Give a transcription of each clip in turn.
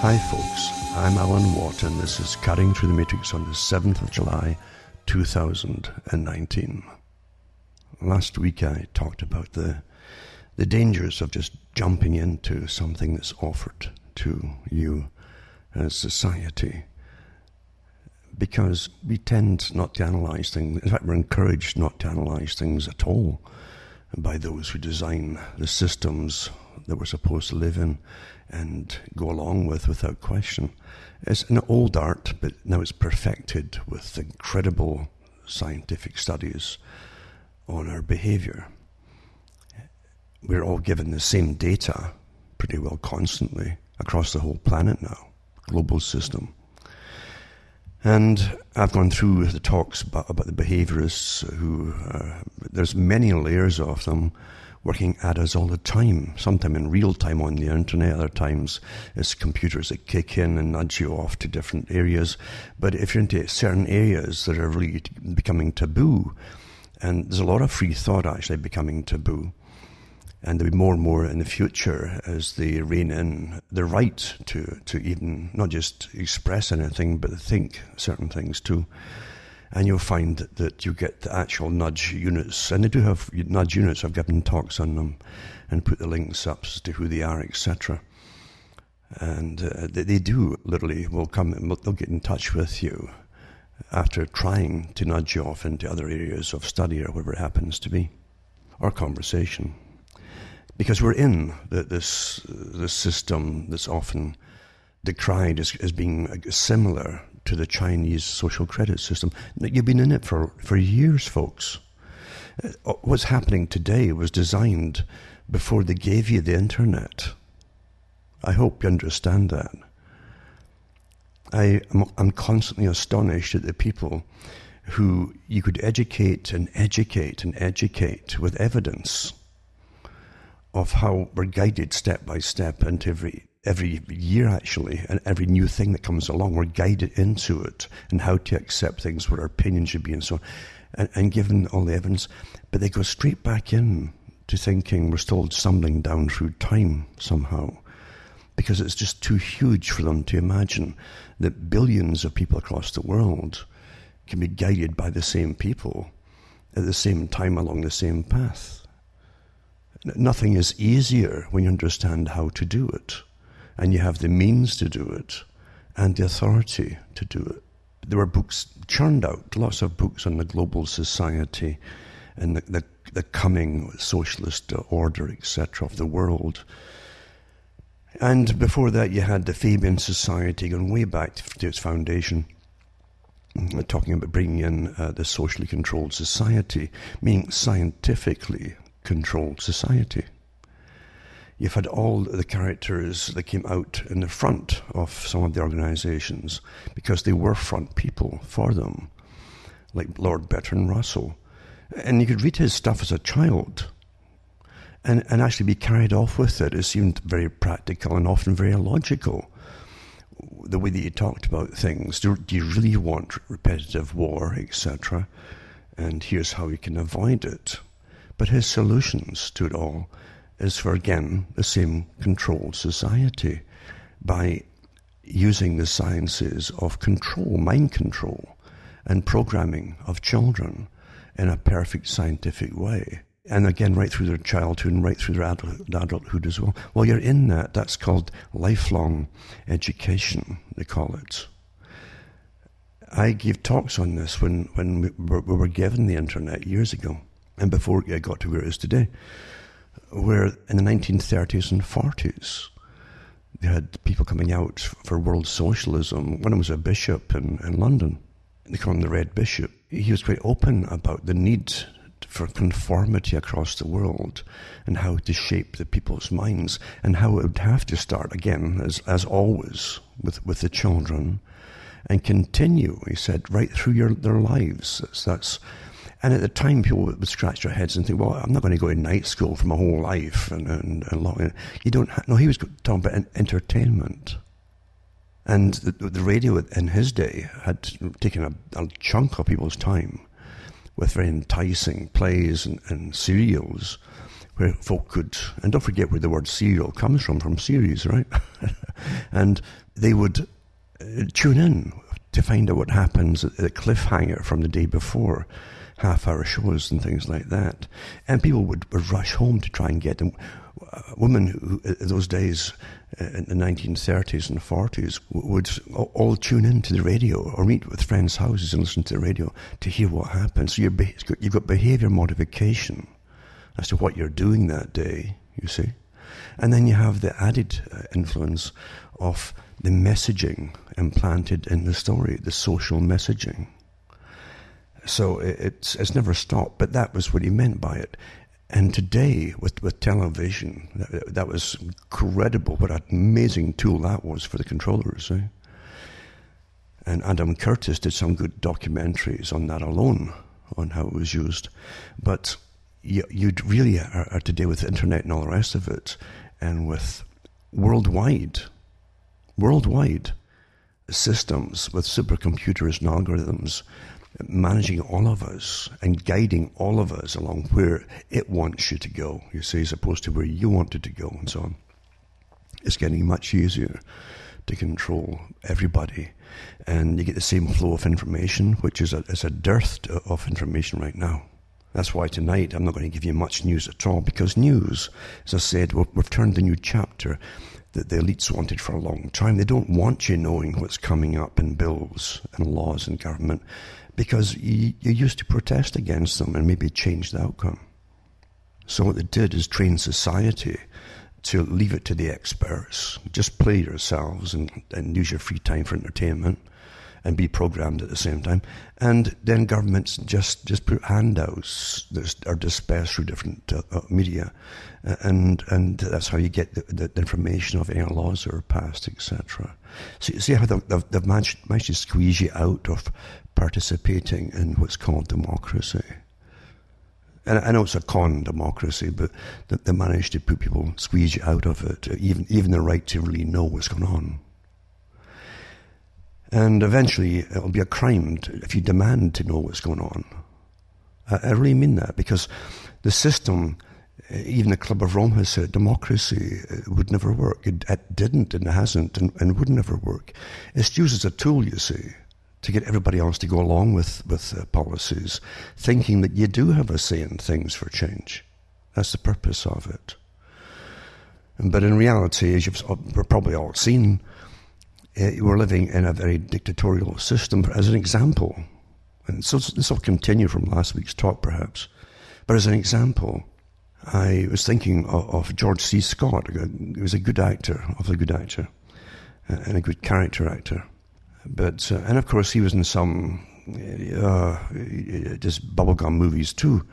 Hi, folks. I'm Alan Watt, and this is Cutting Through the Matrix on the 7th of July, 2019. Last week I talked about the, the dangers of just jumping into something that's offered to you as society. Because we tend not to analyze things. In fact, we're encouraged not to analyze things at all by those who design the systems that we're supposed to live in and go along with without question. It's an old art, but now it's perfected with incredible scientific studies on our behavior. We're all given the same data pretty well constantly across the whole planet now, global system. And I've gone through the talks about, about the behaviorists who, uh, there's many layers of them working at us all the time, sometimes in real time on the internet, other times it's computers that kick in and nudge you off to different areas. But if you're into certain areas that are really becoming taboo, and there's a lot of free thought actually becoming taboo, and there'll be more and more in the future as they rein in the right to, to even not just express anything, but think certain things too and you'll find that, you get the actual nudge units, and they do have nudge units. I've given talks on them and put the links up as to who they are, etc. And uh, they, they, do literally will come, they'll get in touch with you after trying to nudge you off into other areas of study or whatever it happens to be, or conversation. Because we're in the, this, this system that's often decried as, as being similar to the Chinese social credit system. You've been in it for, for years, folks. Uh, what's happening today was designed before they gave you the internet. I hope you understand that. I am I'm constantly astonished at the people who you could educate and educate and educate with evidence of how we're guided step by step into every every year actually, and every new thing that comes along, we're guided into it and how to accept things, what our opinion should be, and so on, and, and given all the evidence. But they go straight back in to thinking we're still stumbling down through time somehow, because it's just too huge for them to imagine that billions of people across the world can be guided by the same people at the same time along the same path. Nothing is easier when you understand how to do it and you have the means to do it and the authority to do it. There were books churned out, lots of books on the global society and the, the, the coming socialist order, etc., of the world. And before that, you had the Fabian Society going way back to its foundation, talking about bringing in uh, the socially controlled society, meaning scientifically controlled society you've had all the characters that came out in the front of some of the organizations because they were front people for them, like Lord Bertrand Russell. And you could read his stuff as a child and, and actually be carried off with it. It seemed very practical and often very illogical. The way that he talked about things. Do, do you really want repetitive war, etc.? And here's how you can avoid it. But his solutions to it all is for again the same controlled society by using the sciences of control, mind control, and programming of children in a perfect scientific way. And again, right through their childhood and right through their adulthood as well. Well, you're in that. That's called lifelong education, they call it. I gave talks on this when, when we were given the internet years ago and before it got to where it is today where in the 1930s and 40s, they had people coming out for world socialism. One of them was a bishop in, in London. They call him the Red Bishop. He was quite open about the need for conformity across the world and how to shape the people's minds and how it would have to start again, as, as always, with, with the children and continue, he said, right through your, their lives. That's, that's and at the time, people would scratch their heads and think, well, I'm not going to go to night school for my whole life. And, and, and long, you don't, ha- no, he was talking about entertainment. And the, the, radio in his day had taken a, a, chunk of people's time with very enticing plays and, and serials where folk could, and don't forget where the word serial comes from, from series, right? and they would uh, tune in to find out what happens at the cliffhanger from the day before, half hour shows and things like that. And people would, would rush home to try and get them. Uh, women who, uh, those days, uh, in the 1930s and 40s, would all tune in to the radio or meet with friends' houses and listen to the radio to hear what happened. So you've got behavior modification as to what you're doing that day, you see. And then you have the added influence of the messaging implanted in the story, the social messaging. So it's, it's never stopped, but that was what he meant by it. And today, with, with television, that, that was incredible. What an amazing tool that was for the controllers. Eh? And Adam Curtis did some good documentaries on that alone, on how it was used. But you, you really are, are today with the internet and all the rest of it, and with worldwide worldwide systems with supercomputers and algorithms managing all of us and guiding all of us along where it wants you to go, you see, as opposed to where you wanted to go and so on. It's getting much easier to control everybody. And you get the same flow of information, which is a, is a dearth of information right now. That's why tonight I'm not going to give you much news at all, because news, as I said, we've, we've turned a new chapter that the elites wanted for a long time. They don't want you knowing what's coming up in bills and laws and government because you, you used to protest against them and maybe change the outcome. So what they did is train society to leave it to the experts. Just play yourselves and, and use your free time for entertainment and be programmed at the same time. And then governments just, just put handouts that are dispersed through different uh, uh, media, and and that's how you get the, the, information of any laws that are passed, etc. So you see how they've, they've managed, managed to squeeze you out of participating in what's called democracy. And I know it's a con democracy, but they managed to put people, squeeze you out of it, even even the right to really know what's going on. And eventually, it'll be a crime to, if you demand to know what's going on. I, I really mean that because the system, even the Club of Rome has said, democracy uh, would never work. It, it didn't and it hasn't and, and, would never work. It's used as a tool, you see, to get everybody else to go along with, with uh, policies, thinking that you do have a say in things for change. That's the purpose of it. But in reality, as you've probably all seen, uh, we're living in a very dictatorial system. As an example, and so this will continue from last week's talk perhaps, but as an example, I was thinking of, of George C. Scott. He was a good actor, of a good actor, uh, and a good character actor. But uh, and of course he was in some uh, just bubblegum movies too,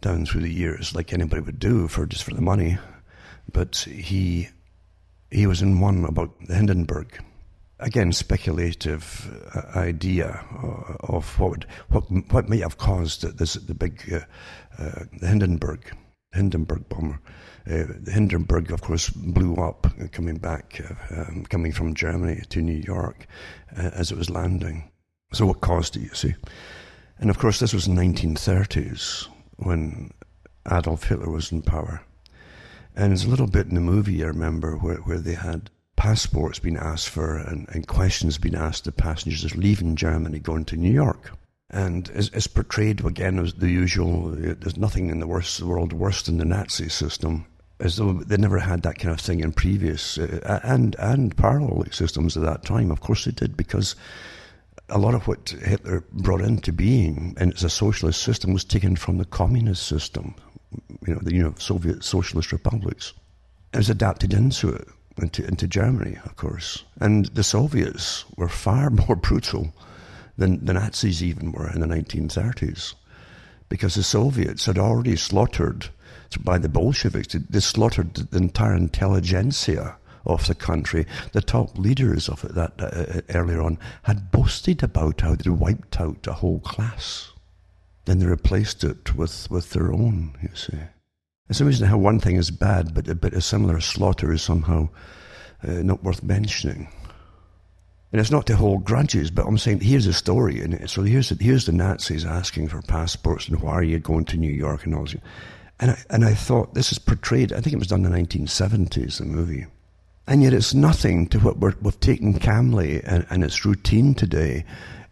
down through the years, like anybody would do for just for the money. But he he was in one about the Hindenburg again, speculative uh, idea uh, of what would, what what may have caused this the big uh, uh, the Hindenburg Hindenburg bomber. Uh, the Hindenburg, of course, blew up uh, coming back, um, coming from Germany to New York as it was landing. So, what caused it, you see? And of course, this was the 1930s when Adolf Hitler was in power. And there's a little bit in the movie I remember where, where they had passports being asked for and, and questions being asked of passengers leaving Germany going to New York. And it's, portrayed again as the usual. There's nothing in the worst world worse than the Nazi system, as though they never had that kind of thing in previous uh, and and parallel systems at that time. Of course, they did because a lot of what Hitler brought into being and it's a socialist system was taken from the communist system, you know, the you know Soviet socialist republics. It was adapted into it into, into Germany, of course. And the Soviets were far more brutal than the Nazis even were in the 1930s. Because the Soviets had already slaughtered, by the Bolsheviks, they slaughtered the entire intelligentsia of the country. The top leaders of it that uh, uh earlier on had boasted about how they wiped out a whole class. Then they replaced it with, with their own, you see. It's amazing how one thing is bad, but, but a similar slaughter is somehow uh, not worth mentioning. And it's not to hold grudges, but I'm saying here's a story it. So here's the, here's the Nazis asking for passports and why are you going to New York and all this. And I, and I thought this is portrayed, I think it was done in the 1970s, the movie. And yet it's nothing to what we're, we've taken calmly and, and its routine today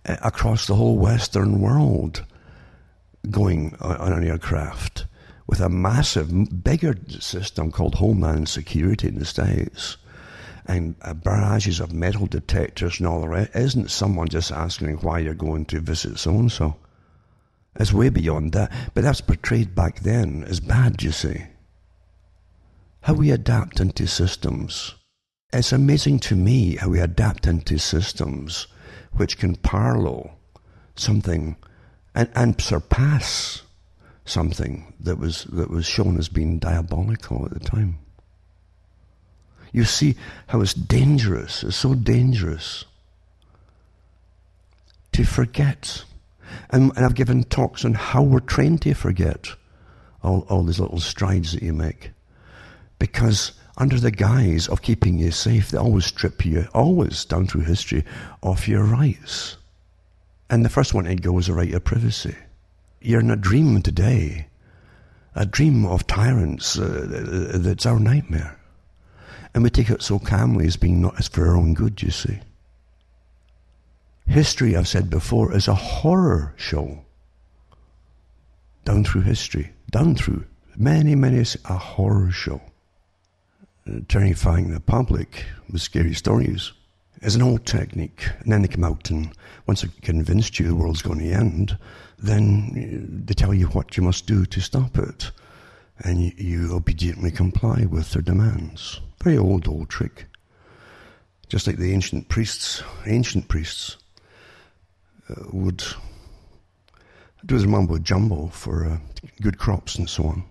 uh, across the whole Western world going on an aircraft with a massive, bigger system called Homeland Security in the States and uh, barrages of metal detectors and all the rest. Isn't someone just asking why you're going to visit so and so? It's way beyond that. But that's portrayed back then as bad, you see. How we adapt into systems. It's amazing to me how we adapt into systems which can parallel something and, and surpass something that was, that was shown as being diabolical at the time. You see how it's dangerous, it's so dangerous to forget. And, and I've given talks on how we're trained to forget all, all these little strides that you make. Because under the guise of keeping you safe, they always strip you, always down through history, of your rights. And the first one to go is the right of privacy. You're in a dream today, a dream of tyrants uh, that's our nightmare. And we take it so calmly as being not as for our own good, you see. History, I've said before, is a horror show. Down through history, down through many, many, a horror show. Terrifying the public with scary stories is an old technique. And then they come out and once they've convinced you the world's going to end, then uh, they tell you what you must do to stop it. And you, you obediently comply with their demands. Very old, old trick. Just like the ancient priests, ancient priests would do his mumbo jumbo for uh, good crops and so on,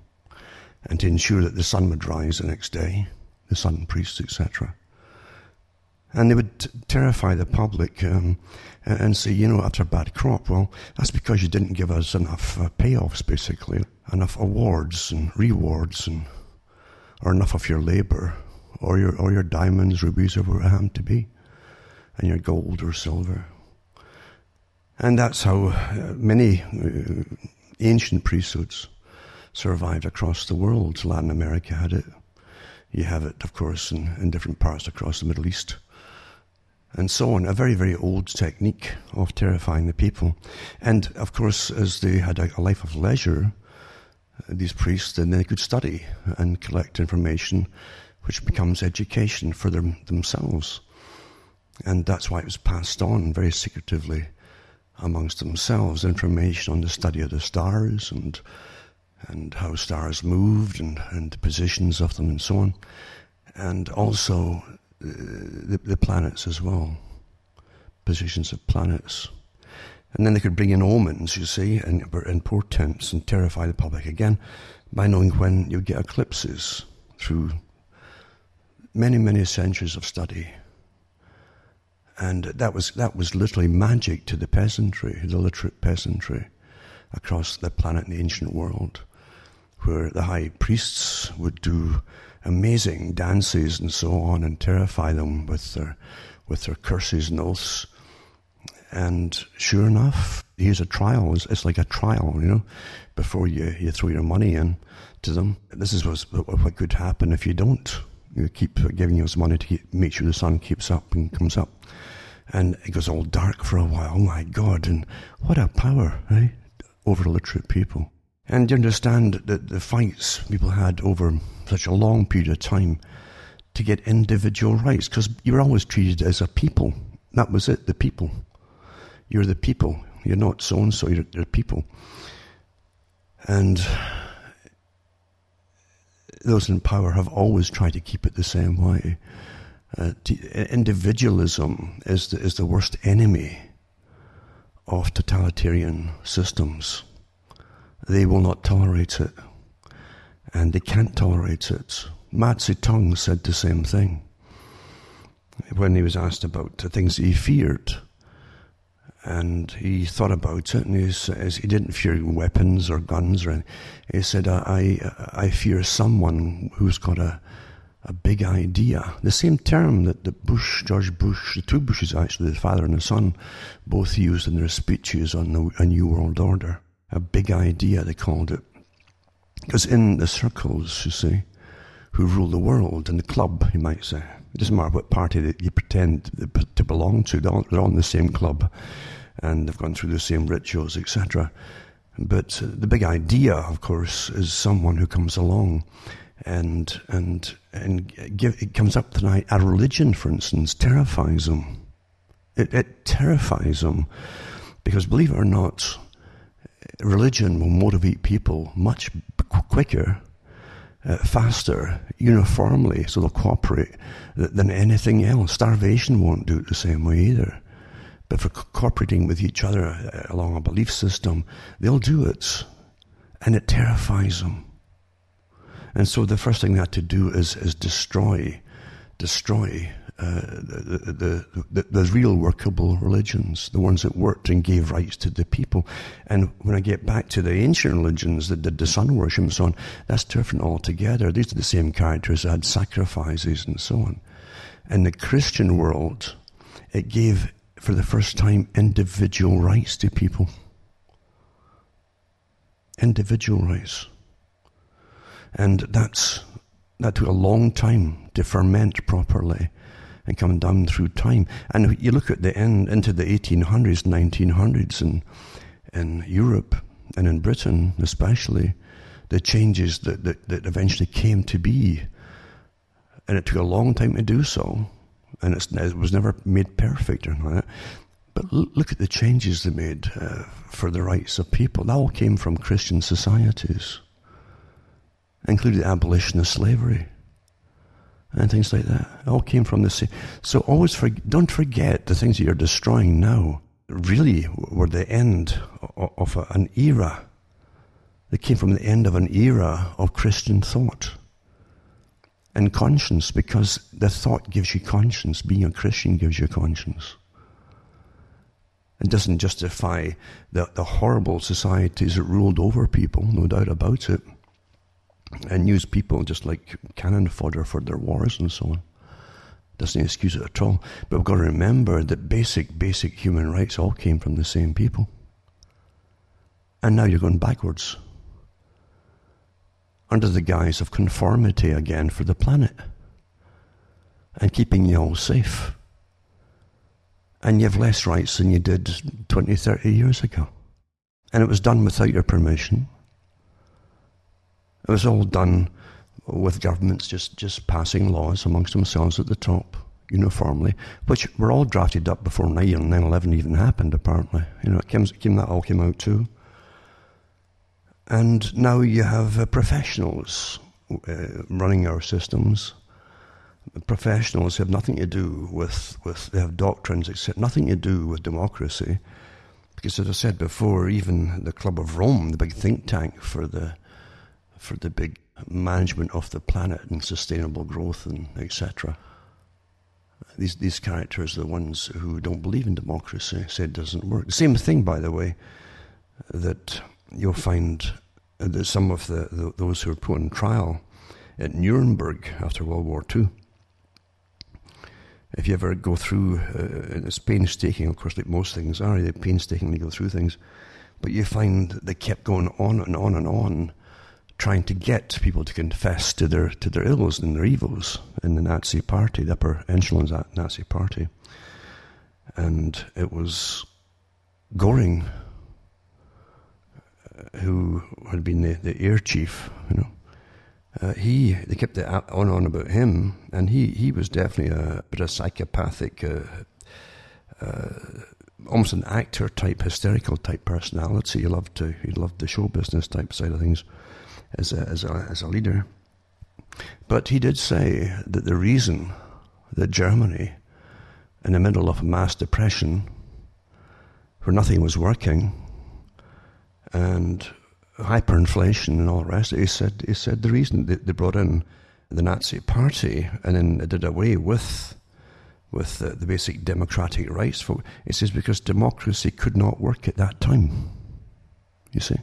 and to ensure that the sun would rise the next day, the sun priests, etc. And they would terrify the public um, and say, you know, after a bad crop, well, that's because you didn't give us enough uh, payoffs, basically, enough awards and rewards, and or enough of your labour, or your or your diamonds, rubies, or whatever it happened to be, and your gold or silver. And that's how uh, many uh, ancient priesthoods survived across the world. Latin America had it. You have it, of course, in, in different parts across the Middle East. And so on. A very, very old technique of terrifying the people. And, of course, as they had a, a life of leisure, these priests, then they could study and collect information, which becomes education for them, themselves. And that's why it was passed on very secretively amongst themselves information on the study of the stars and and how stars moved and, and the positions of them and so on, and also uh, the, the planets as well, positions of planets. And then they could bring in omens, you see, and, and portents and terrify the public again by knowing when you get eclipses through many, many centuries of study and that was, that was literally magic to the peasantry, the literate peasantry across the planet in the ancient world, where the high priests would do amazing dances and so on and terrify them with their, with their curses and oaths. And sure enough, here's a trial. It's, it's, like a trial, you know, before you, you throw your money in to them. This is what, what could happen if you don't. You keep giving us money to keep, make sure the sun keeps up and comes up and it goes all dark for a while. Oh my God! And what a power, right, over literate people. And you understand that the fights people had over such a long period of time to get individual rights, because you were always treated as a people. That was it, the people. You're the people. You're not so and so. You're the people. And those in power have always tried to keep it the same way. Uh, individualism is the, is the worst enemy of totalitarian systems. They will not tolerate it, and they can't tolerate it. Mao Zedong said the same thing when he was asked about the things he feared. And he thought about it, and he says he didn't fear weapons or guns or anything. He said, I, I, I fear someone who's got a, a big idea. The same term that, the Bush, George Bush, the two Bushes actually, the father and the son, both used in their speeches on the, a New World Order. A big idea, they called it. Because in the circles, you see, who rule the world in the club, you might say. It doesn't matter what party that you pretend to belong to, they're in the same club and they've gone through the same rituals, etc. But uh, the big idea, of course, is someone who comes along and and and give, it comes up tonight. Our religion, for instance, terrifies them. It, it terrifies them because, believe it or not, religion will motivate people much quicker, uh, faster, uniformly, so they'll cooperate than anything else. Starvation won't do it the same way either. But for cooperating with each other uh, along a belief system, they'll do it. And it terrifies them. And so the first thing they had to do is, is destroy, destroy uh, the, the, the, the, real workable religions, the ones that worked and gave rights to the people. And when I get back to the ancient religions that did the sun worship and so on, that's different altogether. These are the same characters that had sacrifices and so on. In the Christian world, it gave, for the first time, individual rights to people. Individual rights. And that's, that took a long time to ferment properly and come down through time. And you look at the end into the 1800s, 1900s in, in Europe and in Britain especially, the changes that, that, that eventually came to be. And it took a long time to do so. And it was never made perfect or that. But look at the changes they made uh, for the rights of people. That all came from Christian societies, including the abolition of slavery and things like that. It all came from the sea. So always for, don't forget the things that you're destroying now really were the end of an era. They came from the end of an era of Christian thought and conscience because the thought gives you conscience. Being a Christian gives you conscience. It doesn't justify the, the horrible societies that ruled over people, no doubt about it and use people just like cannon fodder for their wars and so on. Doesn't excuse it at all. But we've got to remember that basic, basic human rights all came from the same people. And now you're going backwards. Under the guise of conformity again for the planet. And keeping you all safe. And you have less rights than you did 20, 30 years ago. And it was done without your permission it was all done with governments just, just passing laws amongst themselves at the top uniformly, which were all drafted up before 9 11 even happened, apparently. You know, it came, came, that all came out too. And now you have uh, professionals uh, running our systems. Professionals have nothing to do with, with, they have doctrines, except nothing to do with democracy. Because as I said before, even the Club of Rome, the big think tank for the for the big management of the planet and sustainable growth and etc. These these characters are the ones who don't believe in democracy, say it doesn't work. The same thing, by the way, that you'll find that some of the, the those who are put on trial at Nuremberg after World War II. If you ever go through, uh, it's painstaking, of course, like most things are. They painstakingly go through things, but you find they kept going on and on and on trying to get people to confess to their to their ills and their evils in the Nazi Party, the upper echelons of the Nazi Party, and it was Goring uh, who had been the, the air chief, you know. Uh, he they kept it on and on about him, and he, he was definitely a bit of psychopathic, uh, uh, almost an actor type, hysterical type personality. He loved to he loved the show business type side of things as a, as a, as a leader. But he did say that the reason that Germany, in the middle of a mass depression, where nothing was working, and hyperinflation and all the rest, he said, he said the reason they, they brought in the Nazi Party and then did away with with the, the basic democratic rights for it says because democracy could not work at that time. You see?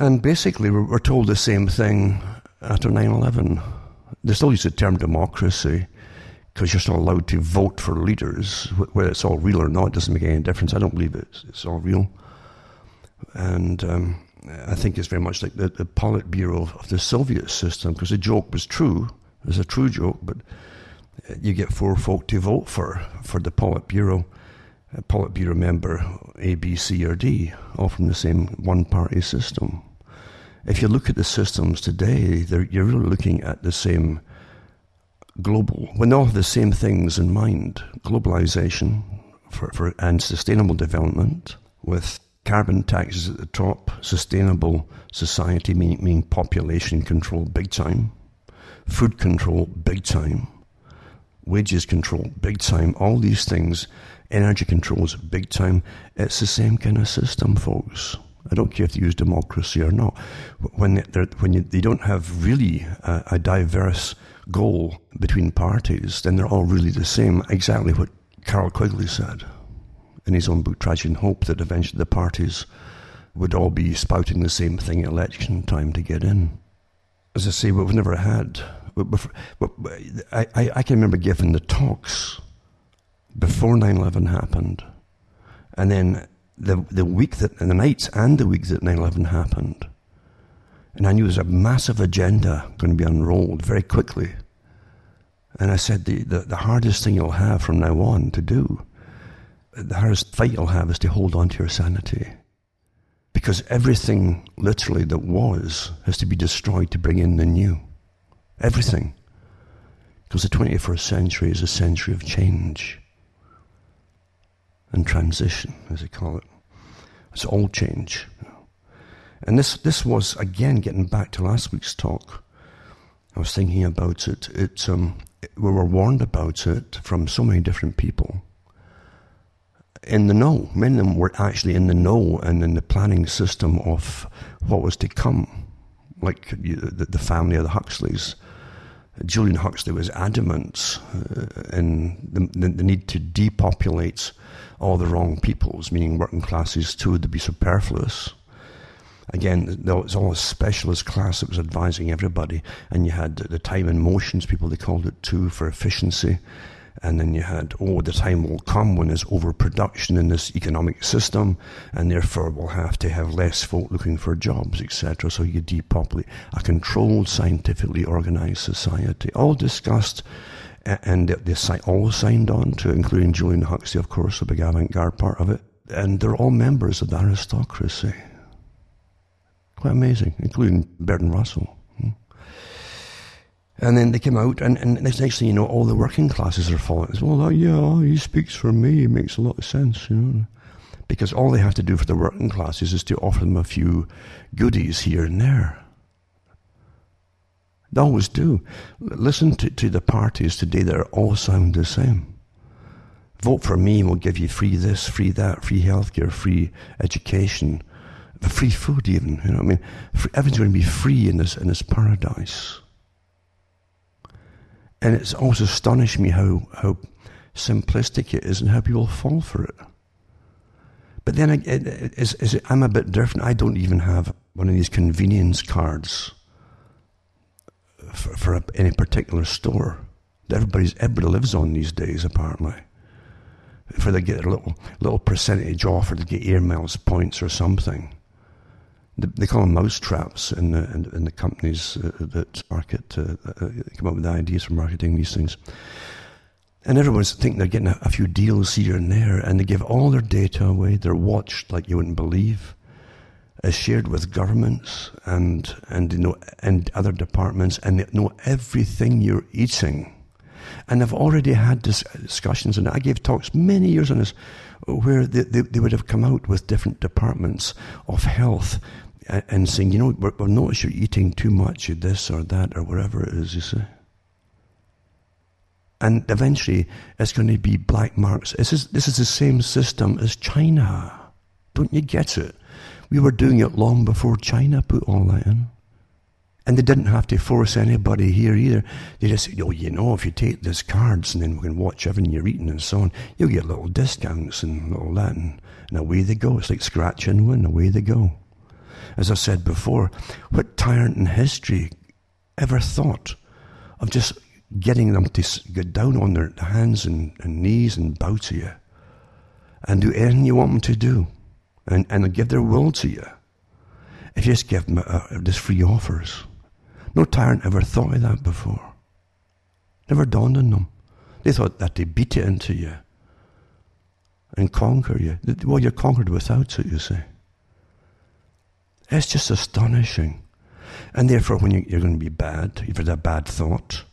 And basically, we're told the same thing after 9 11. They still use the term democracy because you're still allowed to vote for leaders. Whether it's all real or not it doesn't make any difference. I don't believe it's, it's all real. And um, I think it's very much like the, the Politburo of the Soviet system, because the joke was true. It was a true joke, but you get four folk to vote for for the Politburo, a Politburo member A, B, C, or D, all from the same one-party system. If you look at the systems today, you're really looking at the same global, when they all have the same things in mind: globalization for, for and sustainable development with carbon taxes at the top, sustainable society, meaning, meaning population control big time, food control big time, wages control big time, all these things, energy controls big time. It's the same kind of system, folks. I don't care if they use democracy or not. When, when you, they don't have really a, a diverse goal between parties, then they're all really the same. Exactly what Carroll Quigley said in his own book, Tragedy and Hope, that eventually the parties would all be spouting the same thing at election time to get in. As I say, we've never had. I, I, I can remember giving the talks before 9 11 happened. And then the, the week that, the nights and the weeks that 9 11 happened. And I knew there was a massive agenda going to be unrolled very quickly. And I said, the, the, the hardest thing you'll have from now on to do the hardest fight you'll have is to hold on to your sanity. Because everything, literally, that was has to be destroyed to bring in the new. Everything. Because the 21st century is a century of change and transition, as they call it. It's all change. And this, this was, again, getting back to last week's talk. I was thinking about it. it, um, we were warned about it from so many different people in the know. Many of them were actually in the know and in the planning system of what was to come, like the, family of the Huxleys. Julian Huxley was adamant uh, in the, the, need to depopulate all the wrong peoples, meaning working classes too, to be superfluous. Again, there was all a specialist class that was advising everybody, and you had the time and motions people, they called it too, for efficiency and then you had, oh, the time will come when there's overproduction in this economic system, and therefore we'll have to have less folk looking for jobs, etc. So you depopulate a controlled, scientifically organized society. All discussed, and they all signed on to, including Julian Huxley, of course, a big avant-garde part of it. And they're all members of the aristocracy. Quite amazing, including Bertrand Russell. And then they came out, and, and next thing you know, all the working classes are following. Well, uh, yeah, he speaks for me. It makes a lot of sense, you know. Because all they have to do for the working classes is to offer them a few goodies here and there. They always do. Listen to, to the parties today that all sound the same. Vote for me, we'll give you free this, free that, free healthcare, free education, free food even. You know, I mean, everything's going to be free in this in this paradise. And it's always astonished me how, how simplistic it is and how people fall for it. But then it, it, it's, I'm a bit different. I don't even have one of these convenience cards for, for a, any particular store. That everybody's everybody lives on these days, apparently. For they get a little little percentage off, or they get air miles points or something they call them mouse traps in the, in, in the companies uh, that market, uh, uh, come up with ideas for marketing these things. And everyone's thinking they're getting a, a, few deals here and there, and they give all their data away. They're watched like you wouldn't believe, as shared with governments and and you know and other departments, and they know everything you're eating. And I've already had discussions, and I gave talks many years on this, where they, they, they would have come out with different departments of health and saying, you know, we have noticed you're eating too much of this or that or whatever it is, you see. And eventually it's going to be black marks. This is, this is the same system as China. Don't you get it? We were doing it long before China put all that in. And they didn't have to force anybody here either. They just said, oh, you know, if you take these cards and then we can watch everything you're eating and so on, you'll get little discounts and all that. And, and away they go. It's like scratch and win. Away they go as I said before, what tyrant in history ever thought of just getting them to get down on their hands and, and knees and bow to you and do anything you want them to do and, and give their will to you? if you just give them uh, uh, a, this free offers. No tyrant ever thought of that before. Never dawned on them. They thought that they beat it into you and conquer you. Well, you're conquered without it, you see. It's just astonishing. And therefore, when you, are going to be bad, you've had a bad thought,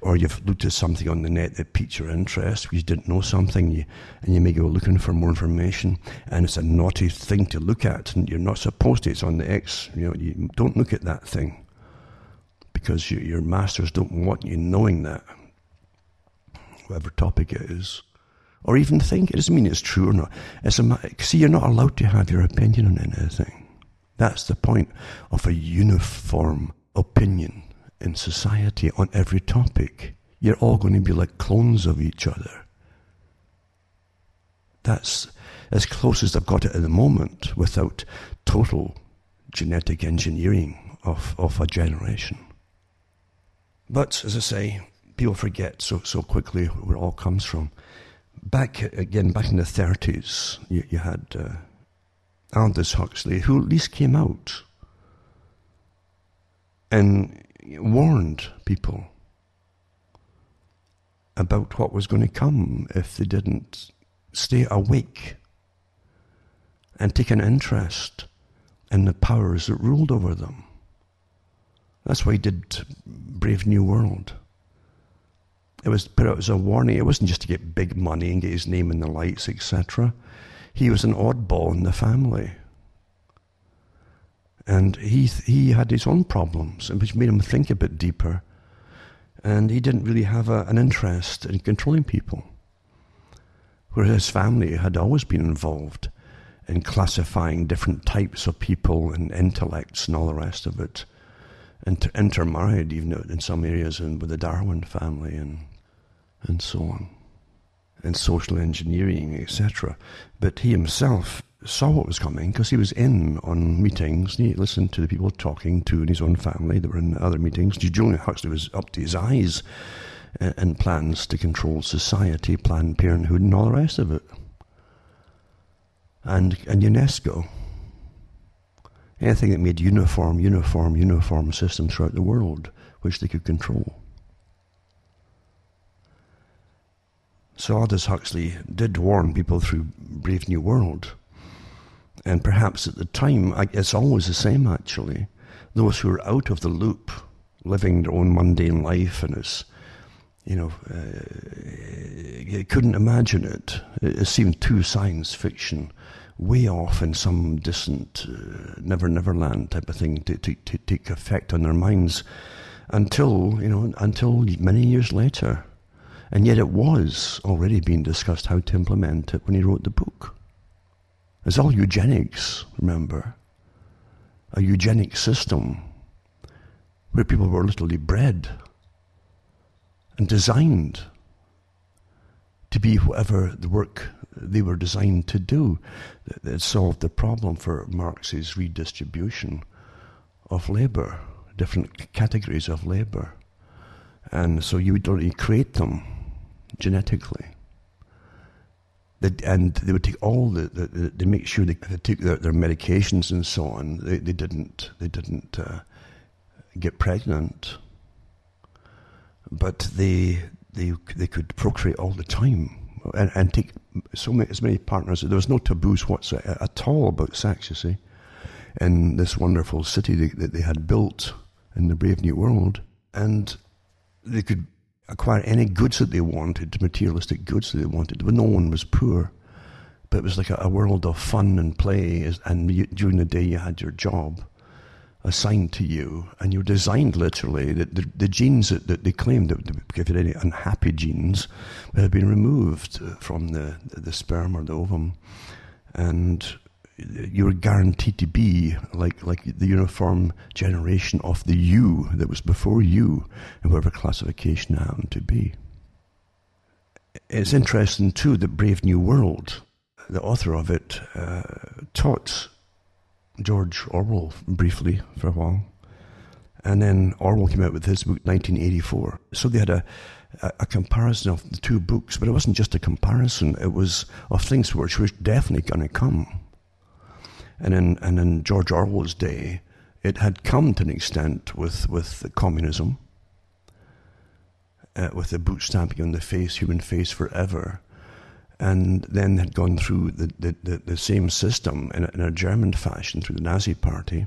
or you've looked at something on the net that piqued your interest, you didn't know something, you, and you may go looking for more information, and it's a naughty thing to look at, and you're not supposed to. It's on the X. You know, you don't look at that thing because you, your masters don't want you knowing that, whatever topic it is. Or even think it doesn't mean it's true or not. It's a, see, you're not allowed to have your opinion on anything. That's the point of a uniform opinion in society on every topic. You're all going to be like clones of each other. That's as close as I've got it at the moment without total genetic engineering of, of a generation. But as I say, people forget so, so quickly where it all comes from. Back again, back in the 30s, you, you had uh, Aldous Huxley, who at least came out and warned people about what was going to come if they didn't stay awake and take an interest in the powers that ruled over them. That's why he did Brave New World. It was put out as a warning. It wasn't just to get big money and get his name in the lights, etc. He was an oddball in the family. And he, he had his own problems, which made him think a bit deeper. And he didn't really have a, an interest in controlling people. Whereas his family had always been involved in classifying different types of people and intellects and all the rest of it. And intermarried, even in some areas, and with the Darwin family and, and so on and social engineering, etc. But he himself saw what was coming because he was in on meetings. He listened to the people talking to in his own family that were in other meetings. Julian Huxley was up to his eyes uh, in plans to control society, Planned Parenthood, and all the rest of it. And, and UNESCO. Anything that made uniform, uniform, uniform systems throughout the world, which they could control. So Aldous Huxley did warn people through Brave New World. And perhaps at the time, it's always the same actually. Those who are out of the loop, living their own mundane life, and it's, you know, uh, couldn't imagine it. It seemed too science fiction, way off in some distant uh, Never Never Land type of thing to, to, to take effect on their minds until, you know, until many years later. And yet it was already being discussed how to implement it when he wrote the book. It's all eugenics, remember? A eugenic system where people were literally bred and designed to be whatever the work they were designed to do. It solved the problem for Marx's redistribution of labour, different categories of labour. And so you would only create them genetically. And they would take all the, the, the they make sure they, they took their, their, medications and so on. They, they didn't they didn't uh, get pregnant, but they they they could procreate all the time and, and take so many as many partners. There was no taboos whatsoever at all about sex. You see, in this wonderful city that they had built in the brave new world, and they could acquire any goods that they wanted, materialistic goods that they wanted, when no one was poor. But it was like a, a world of fun and play, and you, during the day you had your job assigned to you, and you're designed literally. The, the, the genes that, that, they claimed that if you had any unhappy genes had been removed from the, the sperm or the ovum, and you were guaranteed to be like like the uniform generation of the you that was before you, in whatever classification it happened to be. It's interesting too that Brave New World, the author of it, uh, taught George Orwell briefly for a while, and then Orwell came out with his book 1984. So they had a a, comparison of the two books, but it wasn't just a comparison. It was of things which were definitely going to come And in, and in George Orwell's day, it had come to an extent with, with communism, uh, with the bootstrapping on the face, human face forever, and then had gone through the, the, the, the same system in a, in a, German fashion through the Nazi Party.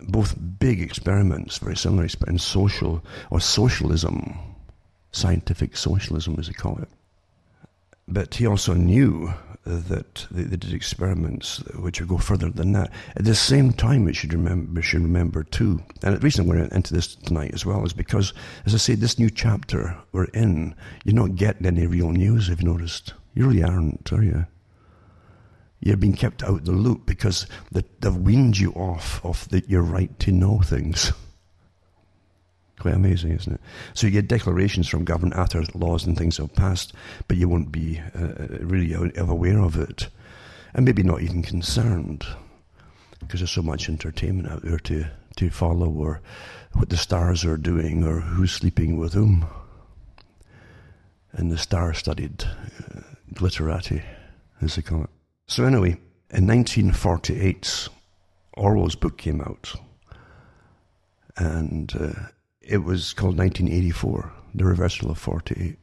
Both big experiments, very similar in social or socialism, scientific socialism as they call it. But he also knew that they, they, did experiments which would go further than that. At the same time, we should remember, should remember too, and the reason I'm going into this tonight as well is because, as I say, this new chapter we're in, you're not getting any real news, have you noticed? You really aren't, are you? You're being kept out the loop because they've weaned you off of the, your right to know things. Quite amazing, isn't it? So you get declarations from government after laws and things have passed, but you won't be uh, uh really aware of it, and maybe not even concerned, because there's so much entertainment out there to to follow, or what the stars are doing, or who's sleeping with whom, and the star-studded uh, glitterati, as they call it. So anyway, in 1948, Orwell's book came out, and. Uh, it was called 1984, The Reversal of 48.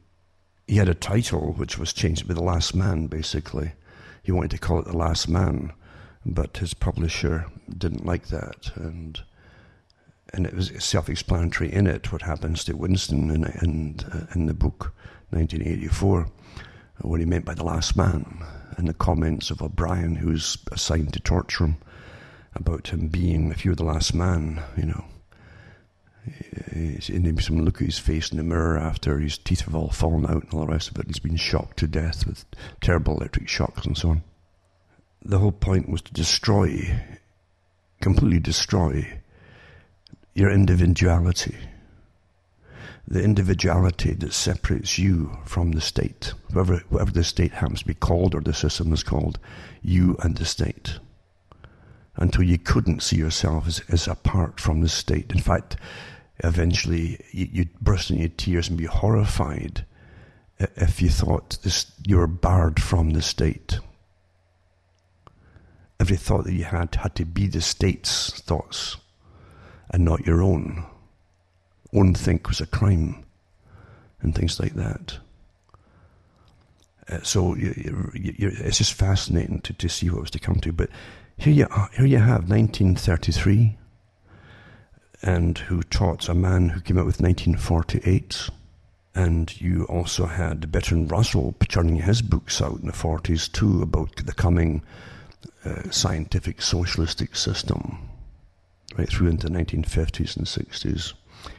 He had a title which was changed by The Last Man, basically. He wanted to call it The Last Man, but his publisher didn't like that. And and it was self-explanatory in it what happens to Winston in, in, in the book 1984, what he meant by the last man, and the comments of O'Brien, who's assigned to torture him, about him being, if you're the last man, you know, and some look at his face in the mirror after his teeth have all fallen out and all the rest of it. He's been shocked to death with terrible electric shocks and so on. The whole point was to destroy, completely destroy your individuality. The individuality that separates you from the state, whatever, whatever the state happens to be called or the system is called, you and the state until you couldn't see yourself as, as apart from the state. In fact, eventually you'd burst into tears and be horrified if you thought this, you were barred from the state. Every thought that you had had to be the state's thoughts and not your own. Own think was a crime and things like that. Uh, so you, you, it's just fascinating to, to see what was to come to. But here you, are, here you have 1933 and who taught a man who came out with 1948. And you also had Bertrand Russell churning his books out in the 40s too about the coming uh, scientific socialistic system, right through into the 1950s and 60s.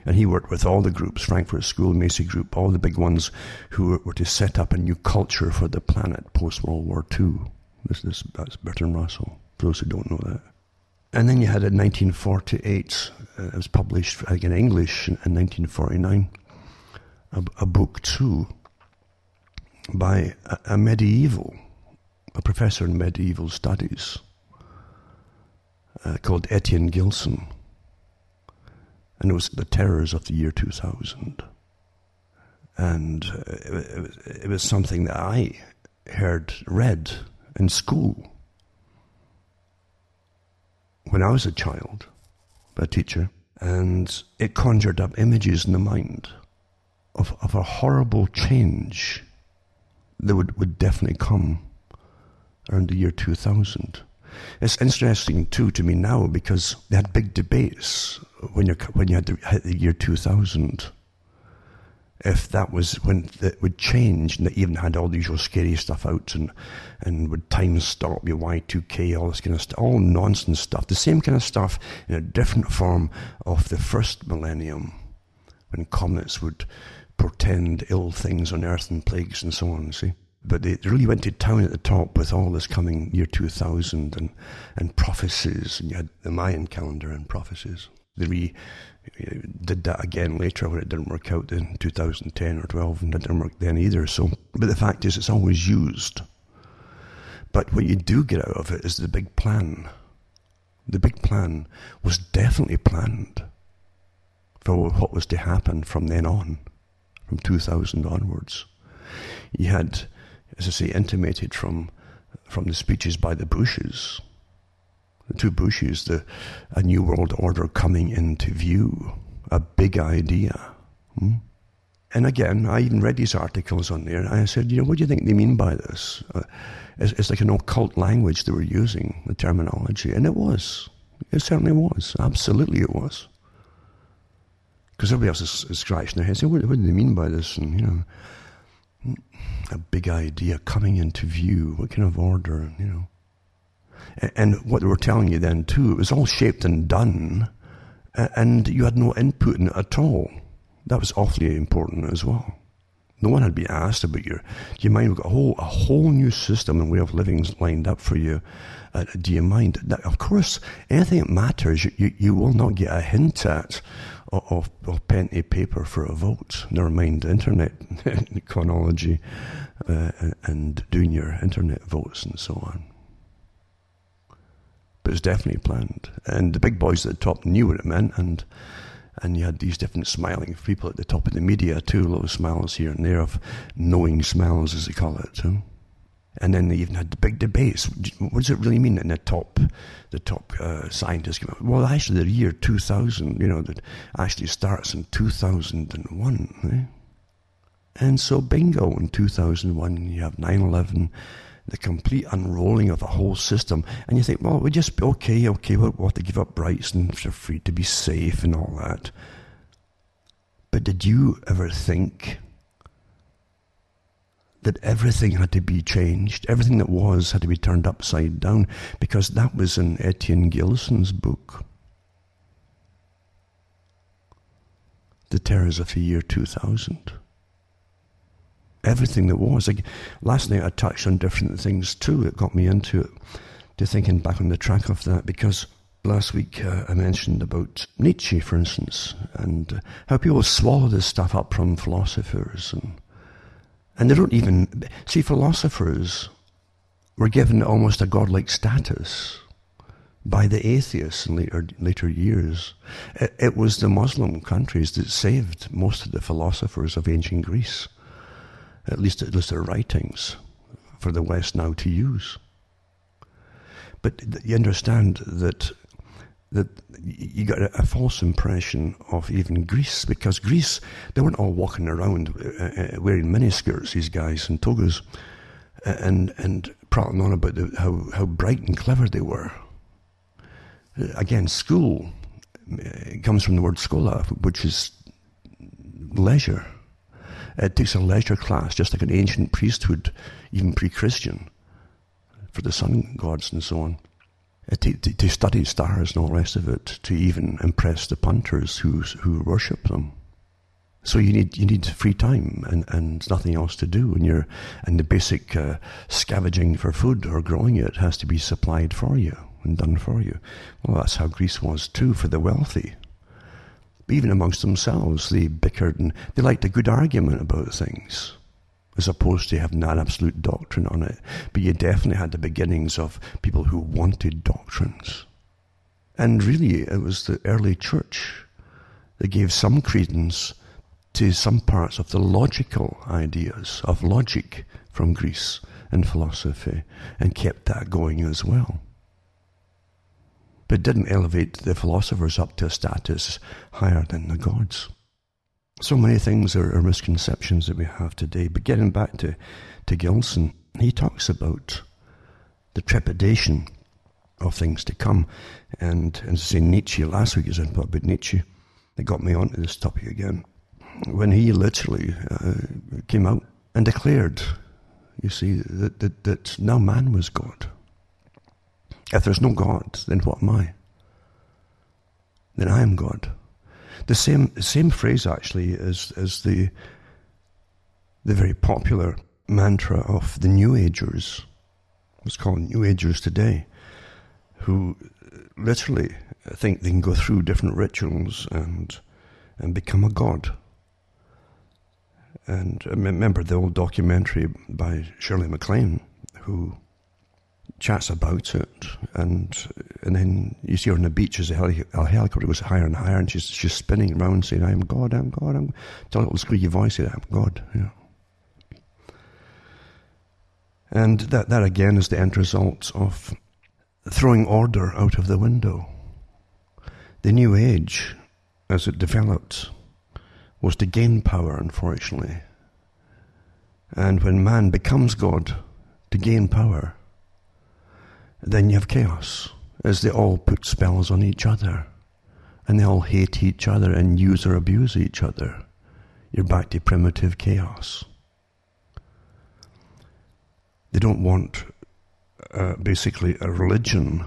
And he worked with all the groups, Frankfurt School, Macy Group, all the big ones who were, to set up a new culture for the planet post World War II. This, this, that's Bertrand Russell, for those who don't know that. And then you had in 1948, uh, it was published in English in, in 1949, a, a, book too by a, a medieval, a professor in medieval studies uh, called Etienne Gilson. And it was The Terrors of the Year 2000. And uh, it, it was something that I heard read in school when I was a child a teacher, and it conjured up images in the mind of, of a horrible change that would, would definitely come around the year 2000. It's interesting too to me now because they had big debates when you when you had to hit the year 2000 if that was when it would change and they even had all the usual scary stuff out and and would time stop your Y2K all this kind of stuff all nonsense stuff. The same kind of stuff in a different form of the first millennium when comets would portend ill things on earth and plagues and so on see? But they really went to town at the top with all this coming year 2000 and, and prophecies. And you had the Mayan calendar and prophecies. They re did that again later when it didn't work out in 2010 or 12 and it didn't work then either. So, but the fact is, it's always used. But what you do get out of it is the big plan. The big plan was definitely planned for what was to happen from then on, from 2000 onwards. You had, as I say, intimated from from the speeches by the Bushes the two bushes, the a new world order coming into view, a big idea. Hmm? And again, I even read these articles on there, and I said, you know, what do you think they mean by this? Uh, it's, it's, like an occult language they were using, the terminology, and it was. It certainly was. Absolutely, it was. Because everybody else is, is scratching their heads, what, what do they mean by this? And, you know, a big idea coming into view. What kind of order, you know? And what they were telling you then, too, it was all shaped and done, and you had no input in it at all. That was awfully important as well. No one had been asked about your, do you mind? We've got a whole, a whole new system and way of living lined up for you. Uh, do you mind? That, of course, anything that matters, you, you, you, will not get a hint at of, of pen to paper for a vote. Never mind internet chronology uh, and doing your internet votes and so on. But it's definitely planned. And the big boys at the top knew what it meant and and you had these different smiling people at the top of the media too, little smiles here and there of knowing smiles as they call it. And then they even had the big debates. What does it really mean in the top, the top uh, scientists came? Well, actually, the year 2000, you know, that actually starts in 2001. Eh? And so, bingo, in 2001, you have 9-11, the complete unrolling of the whole system. And you think, well, we just, okay, okay, we'll, we'll have to give up rights and they're free to be safe and all that. But did you ever think that everything had to be changed? Everything that was had to be turned upside down? Because that was in Etienne Gilson's book. The Terrors of the Year 2000 everything that was. Like last night, I touched on different things too. It got me into it, to thinking back on the track of that because last week uh, I mentioned about Nietzsche, for instance, and uh, how people swallow this stuff up from philosophers, and and they don't even see philosophers were given almost a godlike status by the atheists in later later years. It, it was the Muslim countries that saved most of the philosophers of ancient Greece at least at least their writings, for the West now to use. But you understand that that you got a, false impression of even Greece because Greece they weren't all walking around uh, uh, wearing miniskirts these guys and togas uh, and and prattling on about the, how how bright and clever they were. Uh, again, school comes from the word schola, which is leisure. It takes a leisure class, just like an ancient priesthood, even pre-Christian, for the sun gods and so on. To, to, to, study stars and all the rest of it, to even impress the punters who who worship them. So you need you need free time and, and nothing else to do, and you're and the basic uh, scavenging for food or growing it has to be supplied for you and done for you. Well, that's how Greece was too for the wealthy even amongst themselves, they bickered and they liked a good argument about things, as opposed to having an absolute doctrine on it. But you definitely had the beginnings of people who wanted doctrines. And really, it was the early church that gave some credence to some parts of the logical ideas of logic from Greece and philosophy and kept that going as well but didn't elevate the philosophers up to a status higher than the gods. So many things are, are misconceptions that we have today. But getting back to, to Gilson, he talks about the trepidation of things to come. And, and say Nietzsche, last week is about Nietzsche, that got me onto this topic again. When he literally uh, came out and declared, you see, that, that, that now man was God. If there's no God, then what am I? Then I am God. The same same phrase actually is is the the very popular mantra of the New Agers. It's called New Agers today, who literally think they can go through different rituals and and become a god. And uh, remember the old documentary by Shirley MacLaine, who chats about it, and and then you see her on the beach as a, heli- a helicopter goes higher and higher, and she's she's spinning around saying, "I'm God, I'm God, I'm." Tell a little squeaky voice, "I'm God," you know. And that that again is the end result of throwing order out of the window. The New Age, as it developed, was to gain power, unfortunately. And when man becomes God, to gain power, then you have chaos, as they all put spells on each other. And they all hate each other and use or abuse each other. You're back to primitive chaos. They don't want uh, basically a religion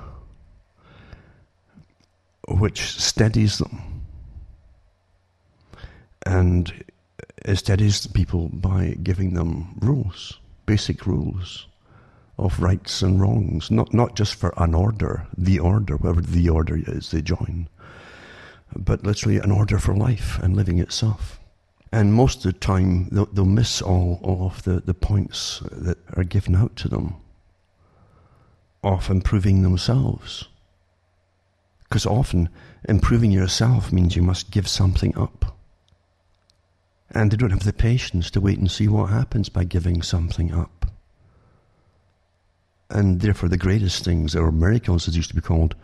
which steadies them and steadies the people by giving them rules, basic rules of rights and wrongs, not, not just for an order, the order, whatever the order is they join, but literally an order for life and living itself. And most of the time, they'll, they'll miss all, all of the, the points that are given out to them of improving themselves. Because often, improving yourself means you must give something up. And they don't have the patience to wait and see what happens by giving something up. And therefore, the greatest things, or miracles as used to be called,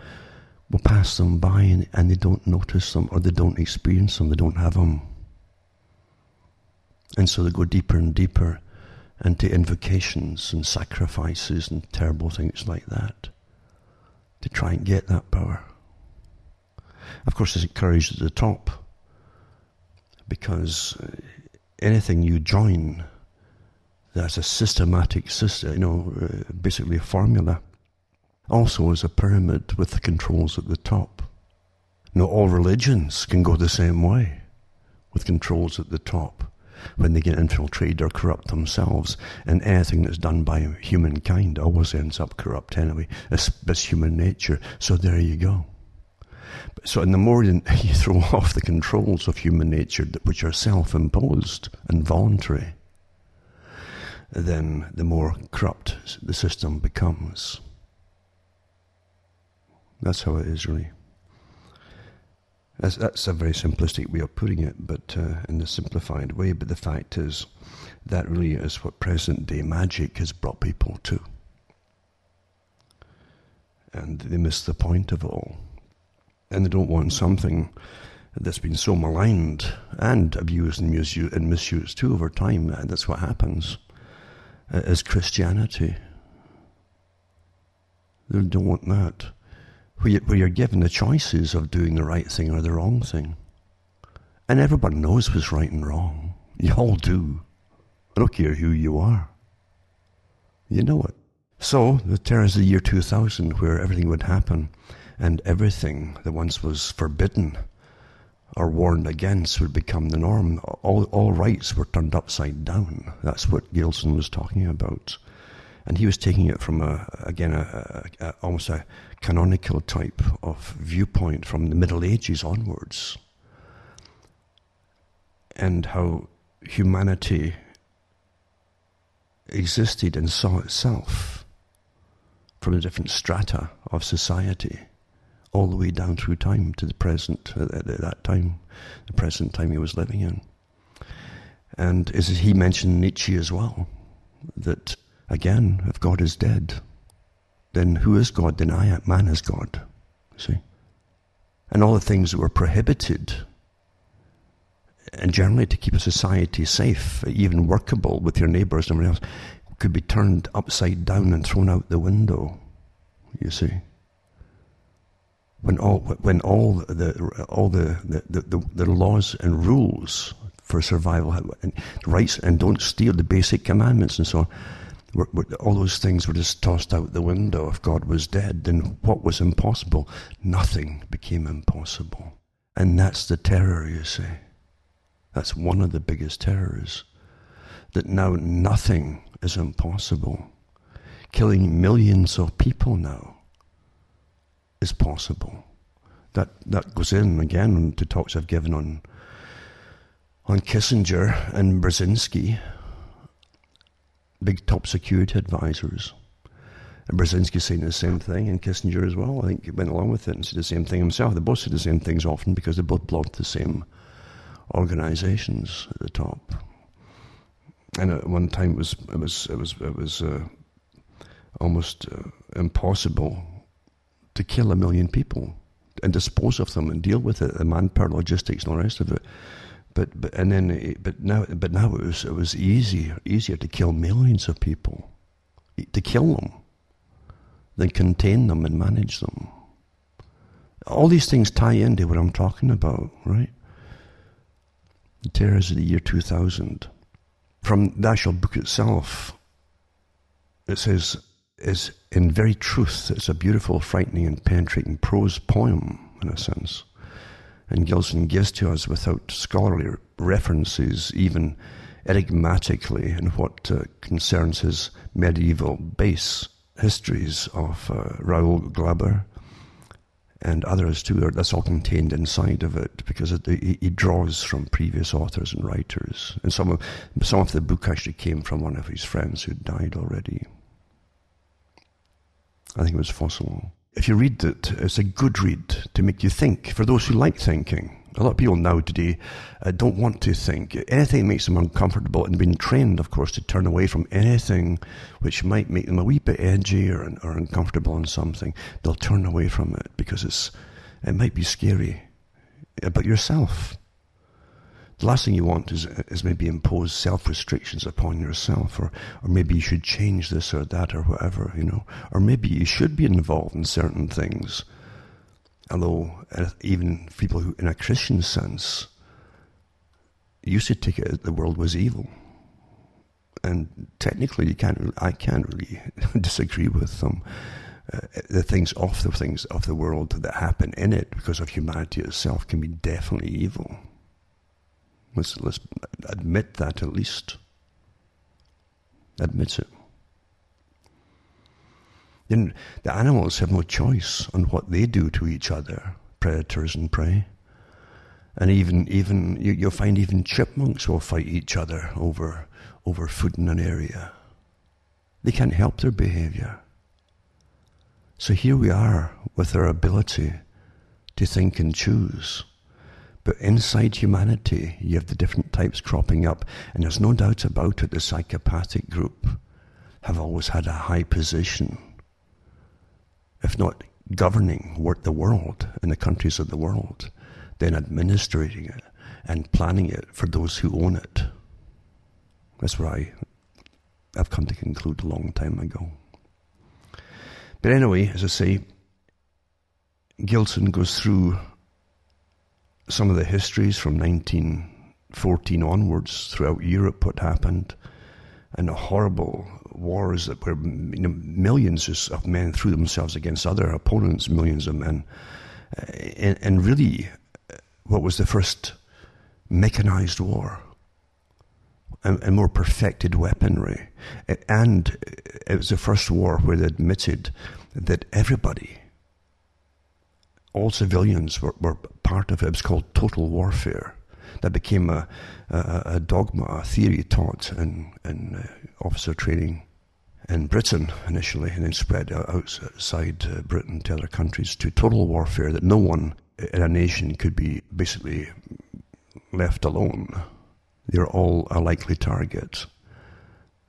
will pass them by and, and they don't notice them or they don't experience them, they don't have them. And so they go deeper and deeper into invocations and sacrifices and terrible things like that to try and get that power. Of course, there's courage at the top because uh, anything you join that's a systematic system, you know, uh, basically a formula, also is a pyramid with the controls at the top. Now, all religions can go the same way with controls at the top when they get infiltrated or corrupt themselves. And anything that's done by humankind always ends up corrupt anyway. It's, it's human nature. So there you go. So, and the more you throw off the controls of human nature, which are self imposed and voluntary, then the more corrupt the system becomes. That's how it is, really. That's, that's a very simplistic way of putting it, but uh, in a simplified way. But the fact is, that really is what present day magic has brought people to. And they miss the point of it all. And they don't want something that's been so maligned and abused and, misused, and misused too over time. And that's what happens as Christianity. They don't want that where, you, where you're given the choices of doing the right thing or the wrong thing. And everyone knows what's right and wrong. You all do. I don't care who you are. You know it. So, the terrors of the year 2000, where everything would happen, and everything that once was forbidden or warned against would become the norm. All, all rights were turned upside down. That's what Gilson was talking about and he was taking it from a again a, a, almost a canonical type of viewpoint from the Middle Ages onwards, and how humanity existed and saw itself from the different strata of society, all the way down through time to the present at that time, the present time he was living in. And as he mentioned Nietzsche as well, that Again, if God is dead, then who is God? Then I, man is God. See? And all the things that were prohibited, and generally to keep a society safe, even workable with your neighbors and everything else, could be turned upside down and thrown out the window. You see? When all, when all the, all the, the, the, the laws and rules for survival and rights and don't steal the basic commandments and so on were, were, all those things were just tossed out the window. If God was dead, then what was impossible? Nothing became impossible. And that's the terror, you see. That's one of the biggest terrors. That now nothing is impossible. Killing millions of people now is possible. That that goes in again to talks I've given on on Kissinger and Brzezinski big top security advisors. And Brzezinski saying the same thing, and Kissinger as well. I think he went along with it and said the same thing himself. They both said the same things often because they both belonged to the same organizations at the top. And at one time, it was it was it was it was uh, almost uh, impossible to kill a million people and dispose of them and deal with it, the manpower, logistics, and all the rest of it. But, but and then eh, but now but now it was it was easier easier to kill millions of people, eh, to kill them, than contain them and manage them. All these things tie into what I'm talking about, right? The terrors of the year 2000. From the actual book itself, it says, is in very truth, it's a beautiful, frightening, and penetrating prose poem, in a sense. And Gilson gives to us, without scholarly references, even enigmatically, in what uh, concerns his medieval base histories of uh, Raoul Glaber and others too. That's all contained inside of it because it, he, draws from previous authors and writers. And some of, some of the book actually came from one of his friends who died already. I think it was Fossil. If you read it, it's a good read to make you think, for those who like thinking. A lot of people now today uh, don't want to think. Anything makes them uncomfortable and been trained, of course, to turn away from anything which might make them a wee bit edgy or, or uncomfortable on something. They'll turn away from it because it's, it might be scary about yourself. The last thing you want is, is maybe impose self restrictions upon yourself, or, or maybe you should change this or that or whatever, you know, or maybe you should be involved in certain things. Although, uh, even people who, in a Christian sense, used to take it the world was evil. And technically, you can't, I can't really disagree with them. Uh, the things of the things of the world that happen in it because of humanity itself can be definitely evil. Let's, let's admit that at least. Admit it. Then the animals have no choice on what they do to each other, predators and prey. And even even you, will find even chipmunks will fight each other over over food in an area. They can't help their behavior. So here we are with our ability to think and choose. But inside humanity, you have the different types cropping up, and there's no doubt about it, the psychopathic group have always had a high position, if not governing the world and the countries of the world, then administrating it and planning it for those who own it. That's what I, I've come to conclude a long time ago. But anyway, as I say, Gilson goes through some of the histories from 1914 onwards throughout Europe, what happened, and the horrible wars that were you know, millions of men threw themselves against other opponents, millions of men, uh, and, and really, uh, what was the first mechanized war? and, more perfected weaponry. And it was the first war where they admitted that everybody all civilians were, were part of it. It was called total warfare. That became a, a, a dogma, a theory taught in, in uh, officer training in Britain initially, and then spread outside uh, Britain to other countries to total warfare that no one in a nation could be basically left alone. They're all a likely target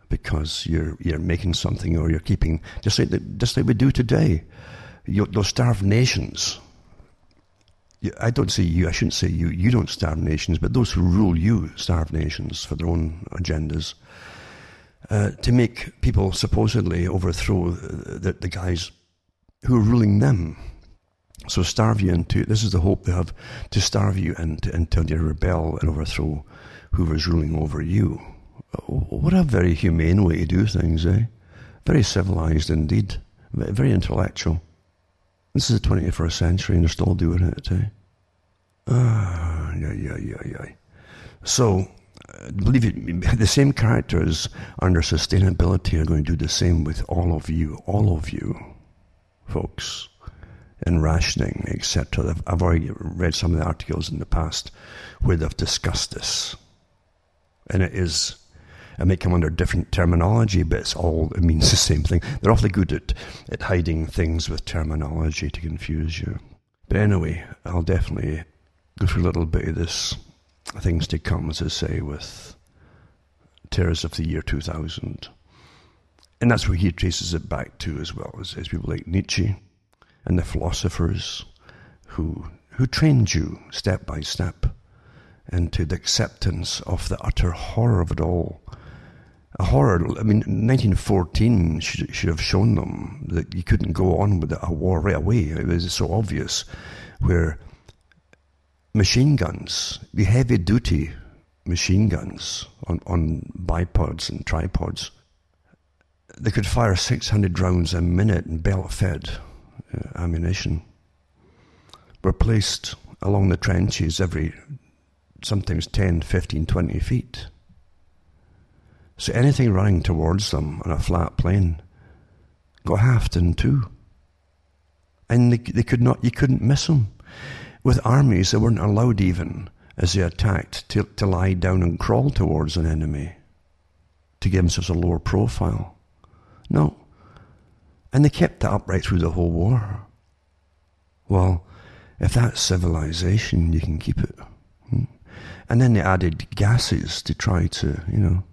because you're you're making something or you're keeping just like the, just like we do today. You, those starved nations I don't say you, I shouldn't say you, you don't starve nations, but those who rule you starve nations for their own agendas. Uh, to make people supposedly overthrow the, the, guys who are ruling them. So starve you into, this is the hope they have, to starve you into, until you rebel and overthrow whoever's ruling over you. What a very humane way to do things, eh? Very civilized indeed, very intellectual. This is the 21st century and they're still doing it, eh? Ah, yeah, yeah, yeah, yeah. So, uh, believe it, the same characters under sustainability are going to do the same with all of you, all of you, folks, in rationing, etc. I've already read some of the articles in the past where they've discussed this. And it is it may come under different terminology, but it's all it means the same thing. They're awfully good at, at hiding things with terminology to confuse you. But anyway, I'll definitely go through a little bit of this things to come, as I say, with terrors of the year 2000. And that's where he traces it back to as well, as, as people like Nietzsche and the philosophers who, who trained you step by step into the acceptance of the utter horror of it all. A horror, I mean, 1914 should, should have shown them that you couldn't go on with a war right away. It was so obvious where machine guns, the heavy duty machine guns on, on bipods and tripods, they could fire 600 rounds a minute in belt fed uh, ammunition, were placed along the trenches every sometimes 10, 15, 20 feet. So anything running towards them on a flat plane got halved in two. And they, they could not, you couldn't miss them. With armies, they weren't allowed even, as they attacked, to, to lie down and crawl towards an enemy to give themselves a lower profile. No. And they kept that up right through the whole war. Well, if that's civilization, you can keep it. Hmm? And then they added gases to try to, you know,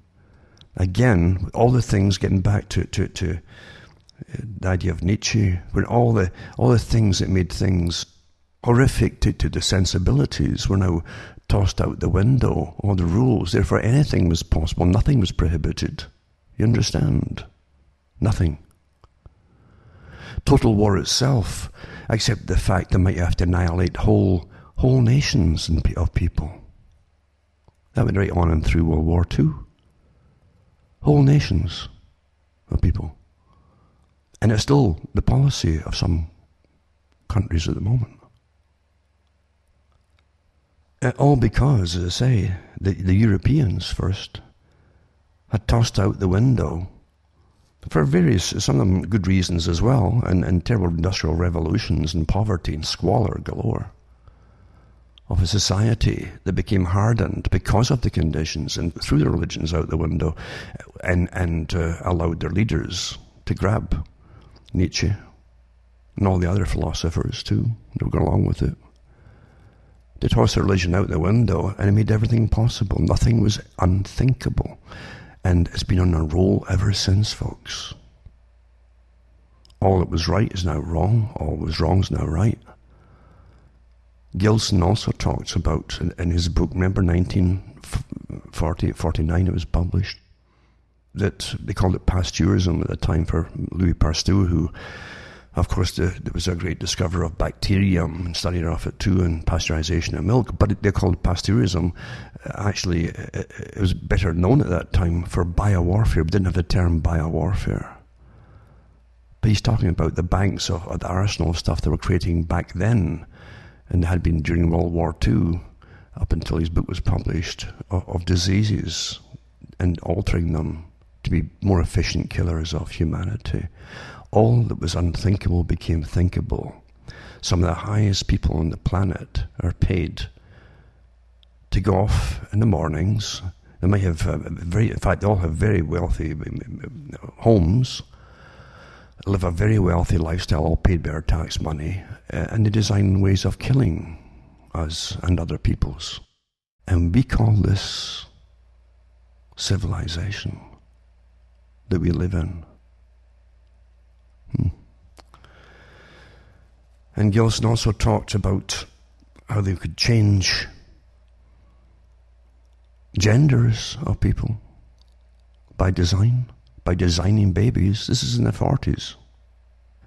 again, all the things getting back to, to, to uh, the idea of Nietzsche, when all the, all the things that made things horrific to, to the sensibilities were now tossed out the window, all the rules. Therefore, anything was possible, nothing was prohibited. You understand? Nothing. Total war itself, except the fact that might have to annihilate whole, whole nations of people. That went right on and through World War II. Whole nations of people. And it's still the policy of some countries at the moment. Uh, all because, as I say, the, the Europeans first had tossed out the window for various, some of them good reasons as well, and, and terrible industrial revolutions and poverty and squalor galore of a society that became hardened because of the conditions and threw their religions out the window and, and uh, allowed their leaders to grab Nietzsche and all the other philosophers too to go along with it. They their religion out the window and it made everything possible. Nothing was unthinkable. And it's been on a roll ever since, folks. All that was right is now wrong. All that was wrong is now right. Gilson also talks about, in, in his book, remember 1940, 49 it was published, that they called it pasteurism at the time for Louis Pasteur, who, of course, the, there was a great discoverer of bacterium and studied off it too, and pasteurization of milk, but they called pasteurism. Uh, actually, it, it was better known at that time for biowarfare, We didn't have the term biowarfare. But he's talking about the banks of, of the arsenal of stuff they were creating back then and had been during World War II, up until his book was published, of, of diseases and altering them to be more efficient killers of humanity. All that was unthinkable became thinkable. Some of the highest people on the planet are paid to go off in the mornings. They may have uh, very, in fact, they all have very wealthy homes live a very wealthy lifestyle, all paid by our tax money, uh, and they design ways of killing us and other peoples. And we call this civilization that we live in. Hmm. And Gilson also talked about how they could change genders of people by design by designing babies. This is in the 40s.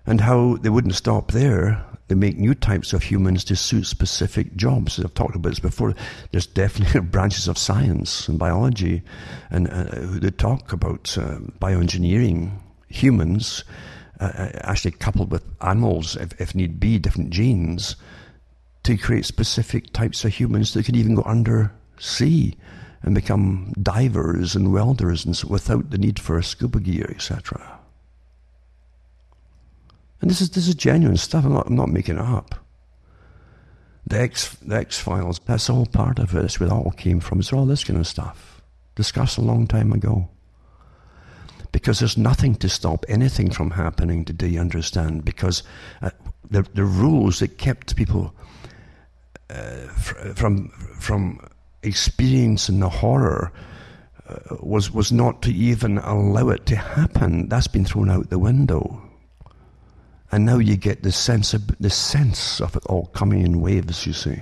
And how they wouldn't stop there. They make new types of humans to suit specific jobs. I've talked about this before. There's definitely branches of science and biology, and uh, they talk about uh, bioengineering humans, uh, uh, actually coupled with animals, if, if need be, different genes, to create specific types of humans that could even go under sea and become divers and welders and so, without the need for a scuba gear, etc. And this is this is genuine stuff. I'm not, I'm not making it up. The X the X Files. That's all part of it. That's where it all came from. It's all this kind of stuff discussed a long time ago. Because there's nothing to stop anything from happening today. You understand? Because uh, the the rules that kept people uh, from from experiencing the horror uh, was was not to even allow it to happen. That's been thrown out the window. And now you get the sense of the sense of it all coming in waves, you see.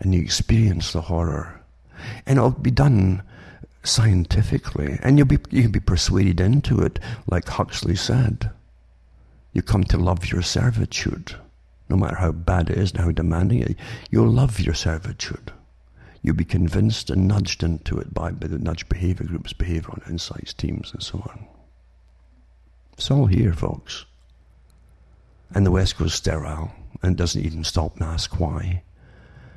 And you experience the horror. And it'll be done scientifically. And you'll be you can be persuaded into it, like Huxley said. You come to love your servitude. No matter how bad it is and how demanding it, you'll love your servitude. You'll be convinced and nudged into it by, by the nudge behavior groups, behavioral insights teams, and so on. It's all here, folks. And the West goes sterile and doesn't even stop and ask why.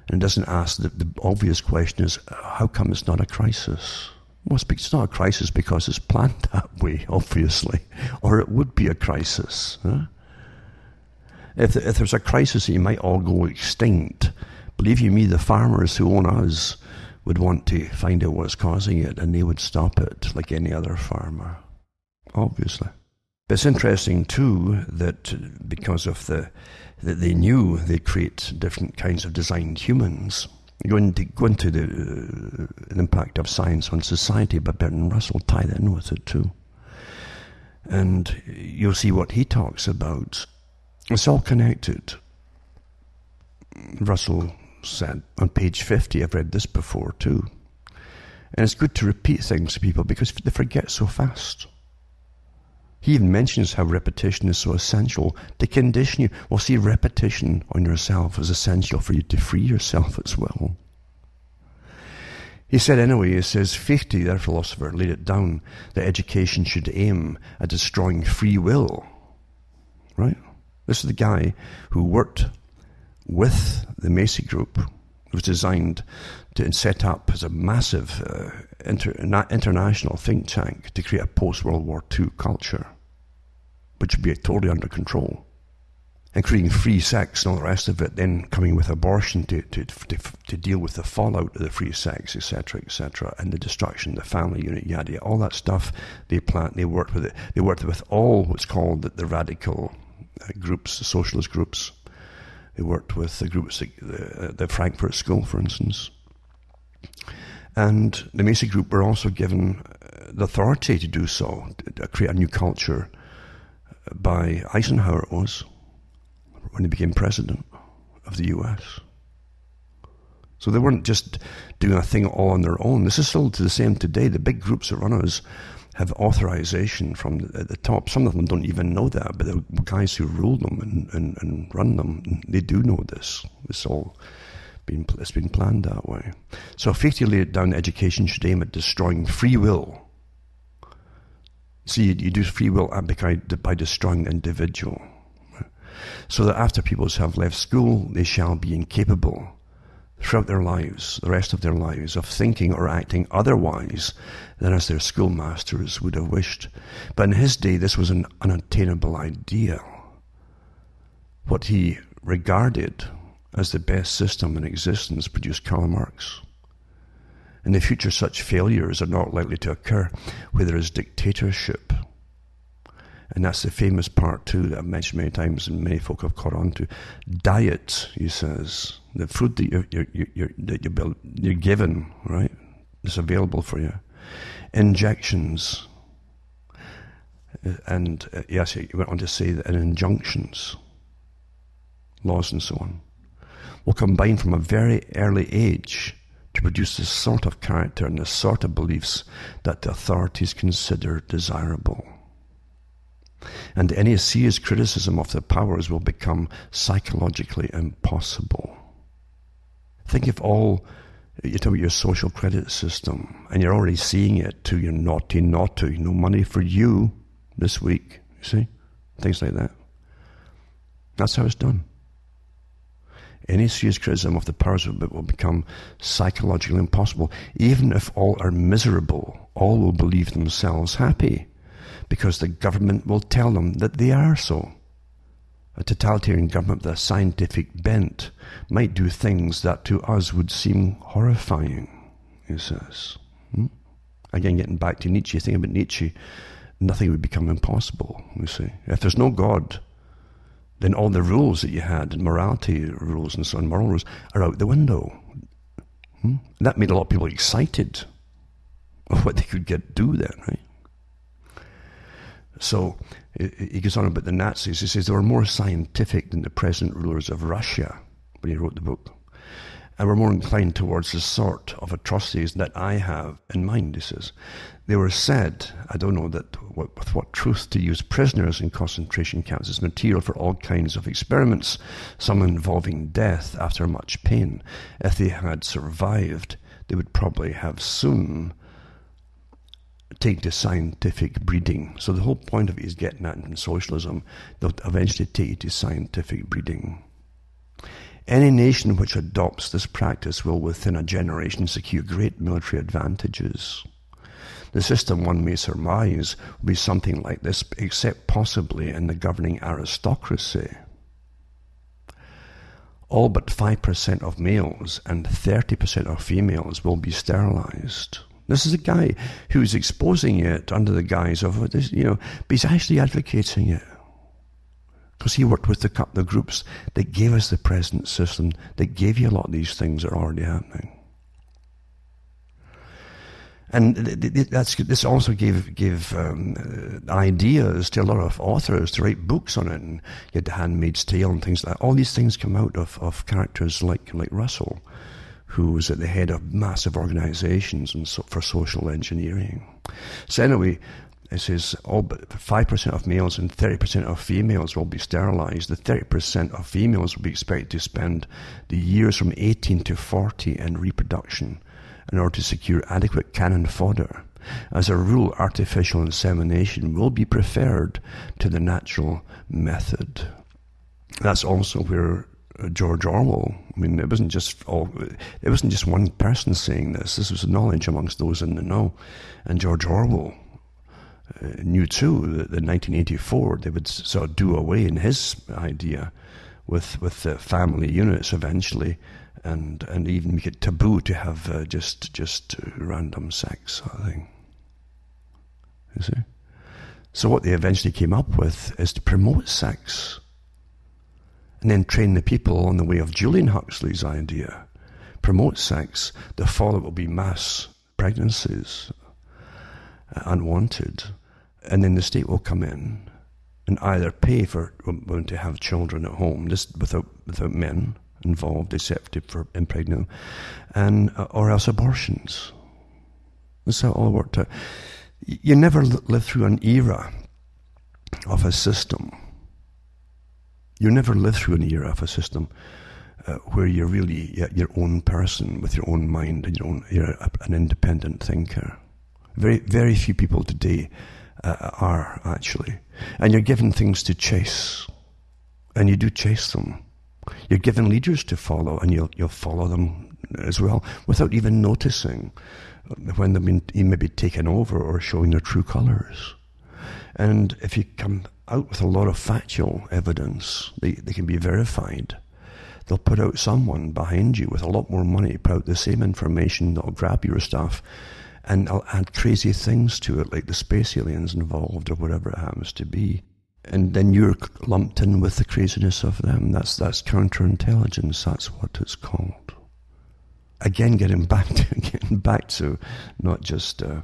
And doesn't ask the, the obvious question is, how come it's not a crisis? Well, it's not a crisis because it's planned that way, obviously. Or it would be a crisis. Huh? If, if there's a crisis, you might all go extinct. Believe you me, the farmers who own us would want to find out what's causing it and they would stop it like any other farmer. Obviously. It's interesting too that because of the that they knew they'd create different kinds of designed humans. Going to go into the, uh, impact of science on society but Bertrand Russell, tie that in with it too. And you'll see what he talks about. It's all connected. Russell said on page 50, I've read this before too. And it's good to repeat things to people because they forget so fast. He even mentions how repetition is so essential to condition you. Well, see, repetition on yourself is essential for you to free yourself as well. He said anyway, he says, Fichte, their philosopher, laid it down that education should aim at destroying free will. Right? This is the guy who worked with the Macy Group. It was designed to set up as a massive uh, inter, international think tank to create a post World War II culture, which would be totally under control. And creating free sex and all the rest of it, then coming with abortion to, to, to, to deal with the fallout of the free sex, etc., etc., and the destruction of the family unit, yada, yada, all that stuff they plant, they worked with it. They worked with all what's called the, the radical uh, groups, the socialist groups. They worked with the groups, the, the Frankfurt School, for instance. And the Macy Group were also given uh, the authority to do so, to create a new culture by Eisenhower, it was, when he became president of the US. So they weren't just doing a thing all on their own. This is still to the same today. The big groups that run us have authorization from the, the, top. Some of them don't even know that, but the guys who rule them and, and, and run them, they do know this. It's all been, it's been planned that way. So laid down education should aim at destroying free will. See, you, you do free will by, by destroying the individual. So that after people have left school, they shall be incapable throughout their lives, the rest of their lives, of thinking or acting otherwise than as their schoolmasters would have wished. But in his day, this was an unattainable ideal. What he regarded as the best system in existence produced Karl Marx. In the future, such failures are not likely to occur where there is dictatorship. And that's the famous part, too, that I've mentioned many times and many folk have caught on to. Diet, he says, the food that you're, you're, you're, that you build, you're given, right? is available for you. Injections. And uh, yes, he went on to say that in injunctions, laws and so on, will combine from a very early age to produce the sort of character and the sort of beliefs that the authorities consider desirable. And any serious criticism of the powers will become psychologically impossible. Think of all you talk about your social credit system, and you're already seeing it to your naughty, naughty, no money for you this week. You see? Things like that. That's how it's done. Any serious criticism of the powers of will become psychologically impossible. Even if all are miserable, all will believe themselves happy because the government will tell them that they are so. A totalitarian government with a scientific bent might do things that to us would seem horrifying, he says. Hmm? Again, getting back to Nietzsche, think about Nietzsche, nothing would become impossible, you see. If there's no God, then all the rules that you had, morality rules and so on, moral rules, are out the window. Hmm? that made a lot of people excited of what they could get do then, right? So he goes on about the Nazis. He says they were more scientific than the present rulers of Russia when he wrote the book. And were more inclined towards the sort of atrocities that I have in mind, he says. They were said, I don't know that with what truth, to use prisoners in concentration camps as material for all kinds of experiments, some involving death after much pain. If they had survived, they would probably have soon take to scientific breeding. So the whole point of it is getting at in socialism, they'll eventually take you to scientific breeding. Any nation which adopts this practice will within a generation secure great military advantages. The system, one may surmise, will be something like this, except possibly in the governing aristocracy. All but 5% of males and 30% of females will be sterilized. This is a guy who's exposing it under the guise of you know, but he's actually advocating it. Because he worked with the, the groups that gave us the present system, that gave you a lot of these things that are already happening. And that's, this also gave, gave um, ideas to a lot of authors to write books on it. And you had The Handmaid's Tale and things like that. All these things come out of, of characters like, like Russell who was at the head of massive organizations and so, for social engineering. So anyway, it says all but 5% of males and 30% of females will be sterilized. The 30% of females will be expected to spend the years from 18 to 40 in reproduction in order to secure adequate cannon fodder. As a rule, artificial insemination will be preferred to the natural method. That's also where George Orwell. I mean, it wasn't just all, it wasn't just one person saying this. This was knowledge amongst those in the know. And George Orwell uh, knew too that in 1984 they would sort of do away in his idea with with the family units eventually, and and even make it taboo to have uh, just just random sex sort of thing. You see. So what they eventually came up with is to promote sex and then train the people on the way of Julian Huxley's idea. Promote sex, the fallout will be mass pregnancies, uh, unwanted, and then the state will come in and either pay for women to have children at home, just without without men involved, except for impregnating, and uh, or else abortions. That's how it all worked out. You never live through an era of a system you never live through an era of a system uh, where you're really your own person with your own mind and your own, you're an independent thinker. Very, very few people today uh, are actually. And you're given things to chase. And you do chase them. You're given leaders to follow and you'll, you'll follow them as well without even noticing when they've been maybe taken over or showing their true colors. And if you come out with a lot of factual evidence. They, they can be verified. They'll put out someone behind you with a lot more money, put out the same information, they'll grab your stuff, and I'll add crazy things to it, like the space aliens involved or whatever it happens to be. And then you're lumped in with the craziness of them. That's that's counterintelligence. That's what it's called. Again, getting back to getting back to not just uh,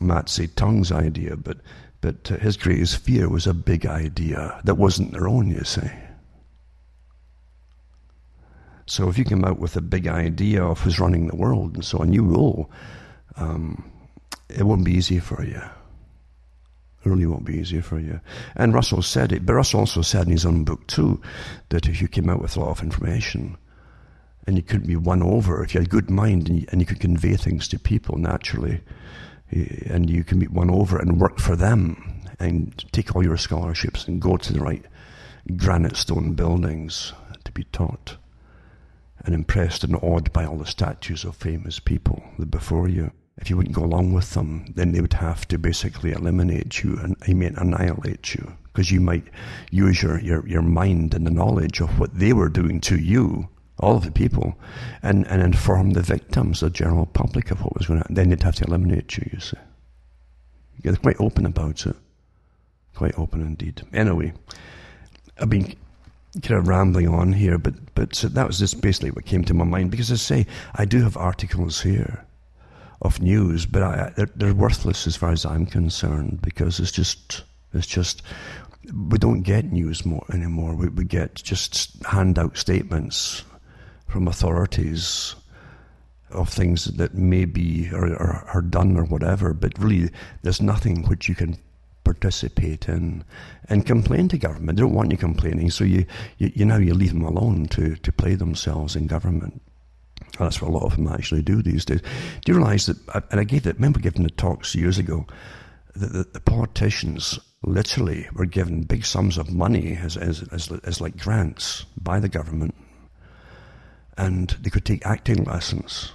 Mao Zedong's idea, but but his greatest fear was a big idea that wasn't their own, you see. So if you come out with a big idea of who's running the world and so on, you rule, um, it won't be easy for you. It really won't be easy for you. And Russell said it, but Russell also said in his own book too that if you came out with a lot of information and you couldn't be won over, if you had a good mind and you, and you could convey things to people naturally, and you can be won over and work for them and take all your scholarships and go to the right granite stone buildings to be taught and impressed and awed by all the statues of famous people that before you. If you wouldn't go along with them, then they would have to basically eliminate you and I mean annihilate you because you might use your, your, your mind and the knowledge of what they were doing to you all of the people, and, and inform the victims, the general public, of what was going on. Then they'd have to eliminate you, you see. They're quite open about it. Quite open indeed. Anyway, I've been kind of rambling on here, but, but that was just basically what came to my mind. Because I say, I do have articles here of news, but I, they're, they're worthless as far as I'm concerned because it's just it's just we don't get news more anymore. We, we get just handout statements from authorities of things that may be or, or are done or whatever, but really there's nothing which you can participate in and complain to government. They don't want you complaining, so you, you, you know you leave them alone to, to play themselves in government. That's what a lot of them actually do these days. Do you realise that? And I gave that. Remember giving the talks years ago that the, the, politicians literally were given big sums of money as, as, as, as like grants by the government, and they could take acting lessons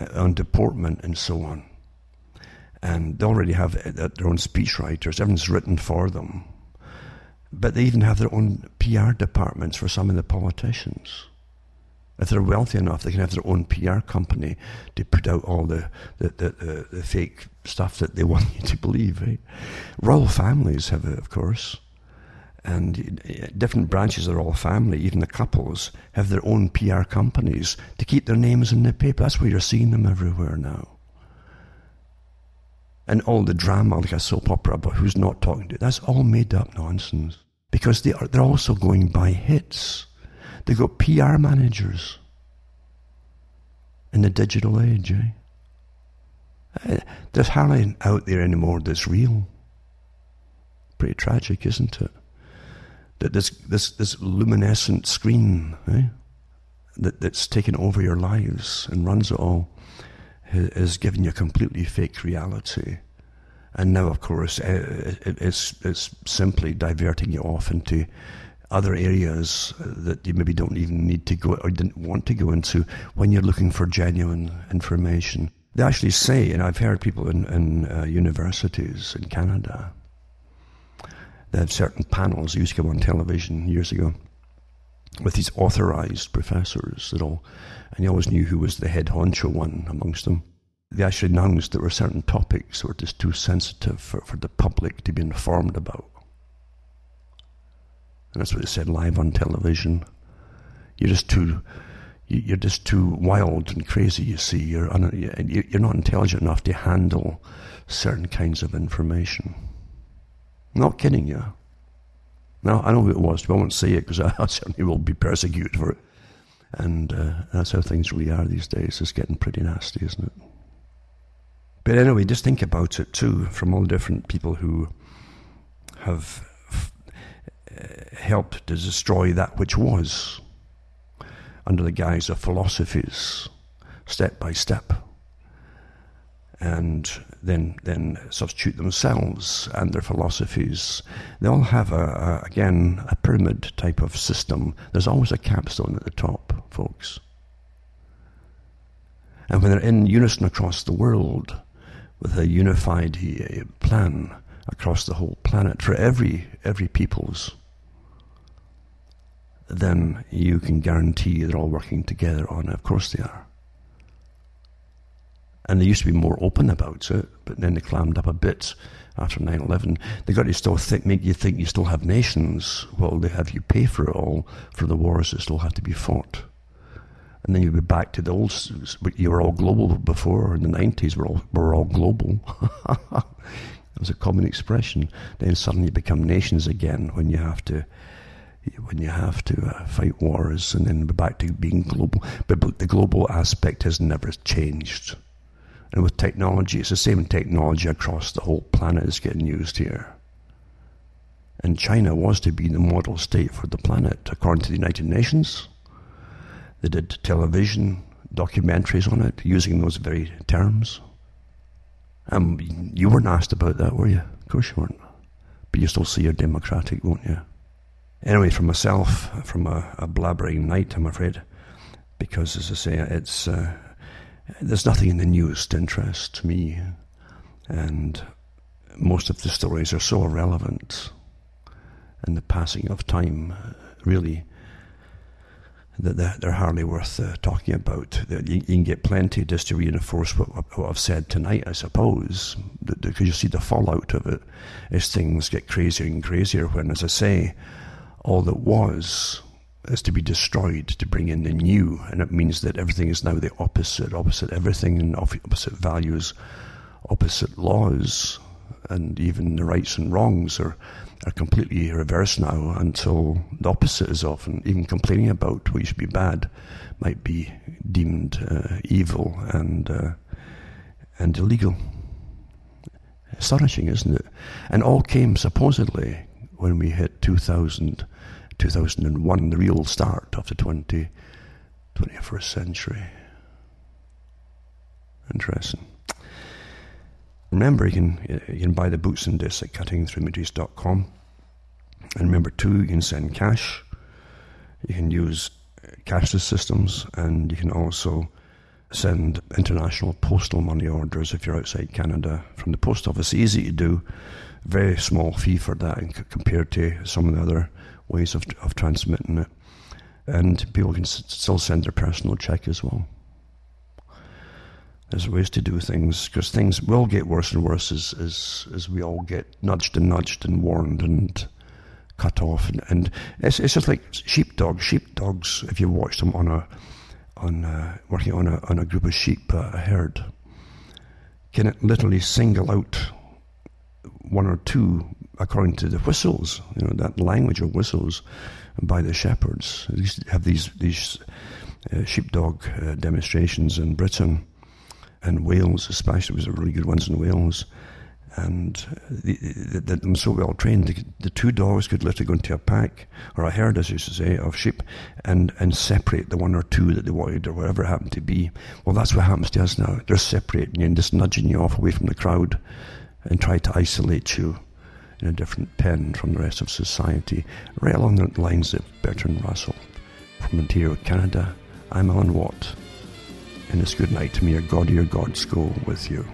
uh, on deportment and so on and they already have uh, their own speechwriters. Everything's written for them. But they even have their own PR departments for some of the politicians. If they're wealthy enough, they can have their own PR company to put out all the, the, the, the, the fake stuff that they want you to believe. Right? Royal families have it, of course. And different branches of the royal family, even the couples, have their own PR companies to keep their names in the paper. That's where you're seeing them everywhere now and all the drama like a soap opera about who's not talking to that's all made up nonsense because they are they're also going by hits they've got pr managers in the digital age eh? Uh, there's hardly out there anymore that's real pretty tragic isn't it that this this this luminescent screen eh? that, that's taken over your lives and runs it all is giving you a completely fake reality. And now, of course, uh, it's, it's simply diverting you off into other areas that you maybe don't even need to go or didn't want to go into when you're looking for genuine information. They actually say, and I've heard people in, in uh, universities in Canada, they have certain panels used to come on television years ago with these authorized professors that all, and you always knew who was the head honcho one amongst them. They actually announced there were certain topics that were just too sensitive for, for the public to be informed about. And that's what they said live on television. You're just too, you're just too wild and crazy. You see, you're you're not intelligent enough to handle certain kinds of information. Not kidding you. Now, I know who it was, but I won't say it because I certainly will be persecuted for it. And uh, that's how things really are these days. It's getting pretty nasty, isn't it? But anyway, just think about it too from all the different people who have helped to destroy that which was under the guise of philosophies, step by step and then then substitute themselves and their philosophies. They all have a, a, again a pyramid type of system. There's always a capstone at the top, folks. And when they're in unison across the world, with a unified uh, plan across the whole planet for every every people's, then you can guarantee they're all working together on it. Of course they are. And they used to be more open about it, but then they clammed up a bit after 9 11. They got to still think, make you think you still have nations. Well, they have you pay for it all for the wars that still have to be fought. And then you'll be back to the old, you were all global before, in the 90s, we're all, we're all global. it was a common expression. Then suddenly you become nations again when you have to when you have to uh, fight wars and then back to being global. But, the global aspect has never changed. And with technology, it's the same technology across the whole planet is getting used here. And China was to be the model state for the planet, according to the United Nations. They did television documentaries on it using those very terms. Um, you weren't asked about that, were you? Of course you weren't. But you still see you're democratic, won't you? Anyway, for myself, from a, a blabbering night, I'm afraid, because as I say, it's uh, there's nothing in the news to interest me, and most of the stories are so irrelevant and the passing of time, really, that they're, hardly worth uh, talking about. You, you, can get plenty just to reinforce what, what I've said tonight, I suppose, because you see the fallout of it as things get crazier and crazier. When, as I say, all that was is to be destroyed to bring in the new, and it means that everything is now the opposite, opposite everything, and opposite values, opposite laws, and even the rights and wrongs are, are completely reversed now until the opposite is often even complaining about what to be bad might be deemed uh, evil and uh, and illegal. Astonishing, isn't it? And all came supposedly when we hit 2000, 2001, the real start of the 20, 21st century. Interesting. Remember, you can, you can buy the boots and discs at cuttingthroughmatrix.com. And remember, too, you can send cash. You can use uh, cashless systems, and you can also send international postal money orders if you're outside Canada from the post office. Easy to do, very small fee for that compared to some of the other ways of, of transmitting it. And people can s- still send their personal check as well. There's ways to do things because things will get worse and worse as, as, as we all get nudged and nudged and warned and cut off. And, and it's, it's just like sheepdogs. Sheepdogs, if you watch them on a on uh, working on a on a group of sheep, uh, a herd, can it literally single out one or two according to the whistles, you know, that language of whistles by the shepherds. To have these these uh, sheepdog uh, demonstrations in Britain and Wales, especially, was a really good ones in Wales. And the, the, the, them so well trained, the, the, two dogs could literally go into a pack, or a herd, as you used to say, of sheep, and, and separate the one or two that they wanted, or whatever happened to be. Well, that's what happens to us now. They're separating you and just nudging you off away from the crowd and try to isolate you in a different pen from the rest of society, right along the lines of Bertrand Russell. From Ontario, Canada, I'm Alan Watt, and it's good night to me. Your God, your gods go with you.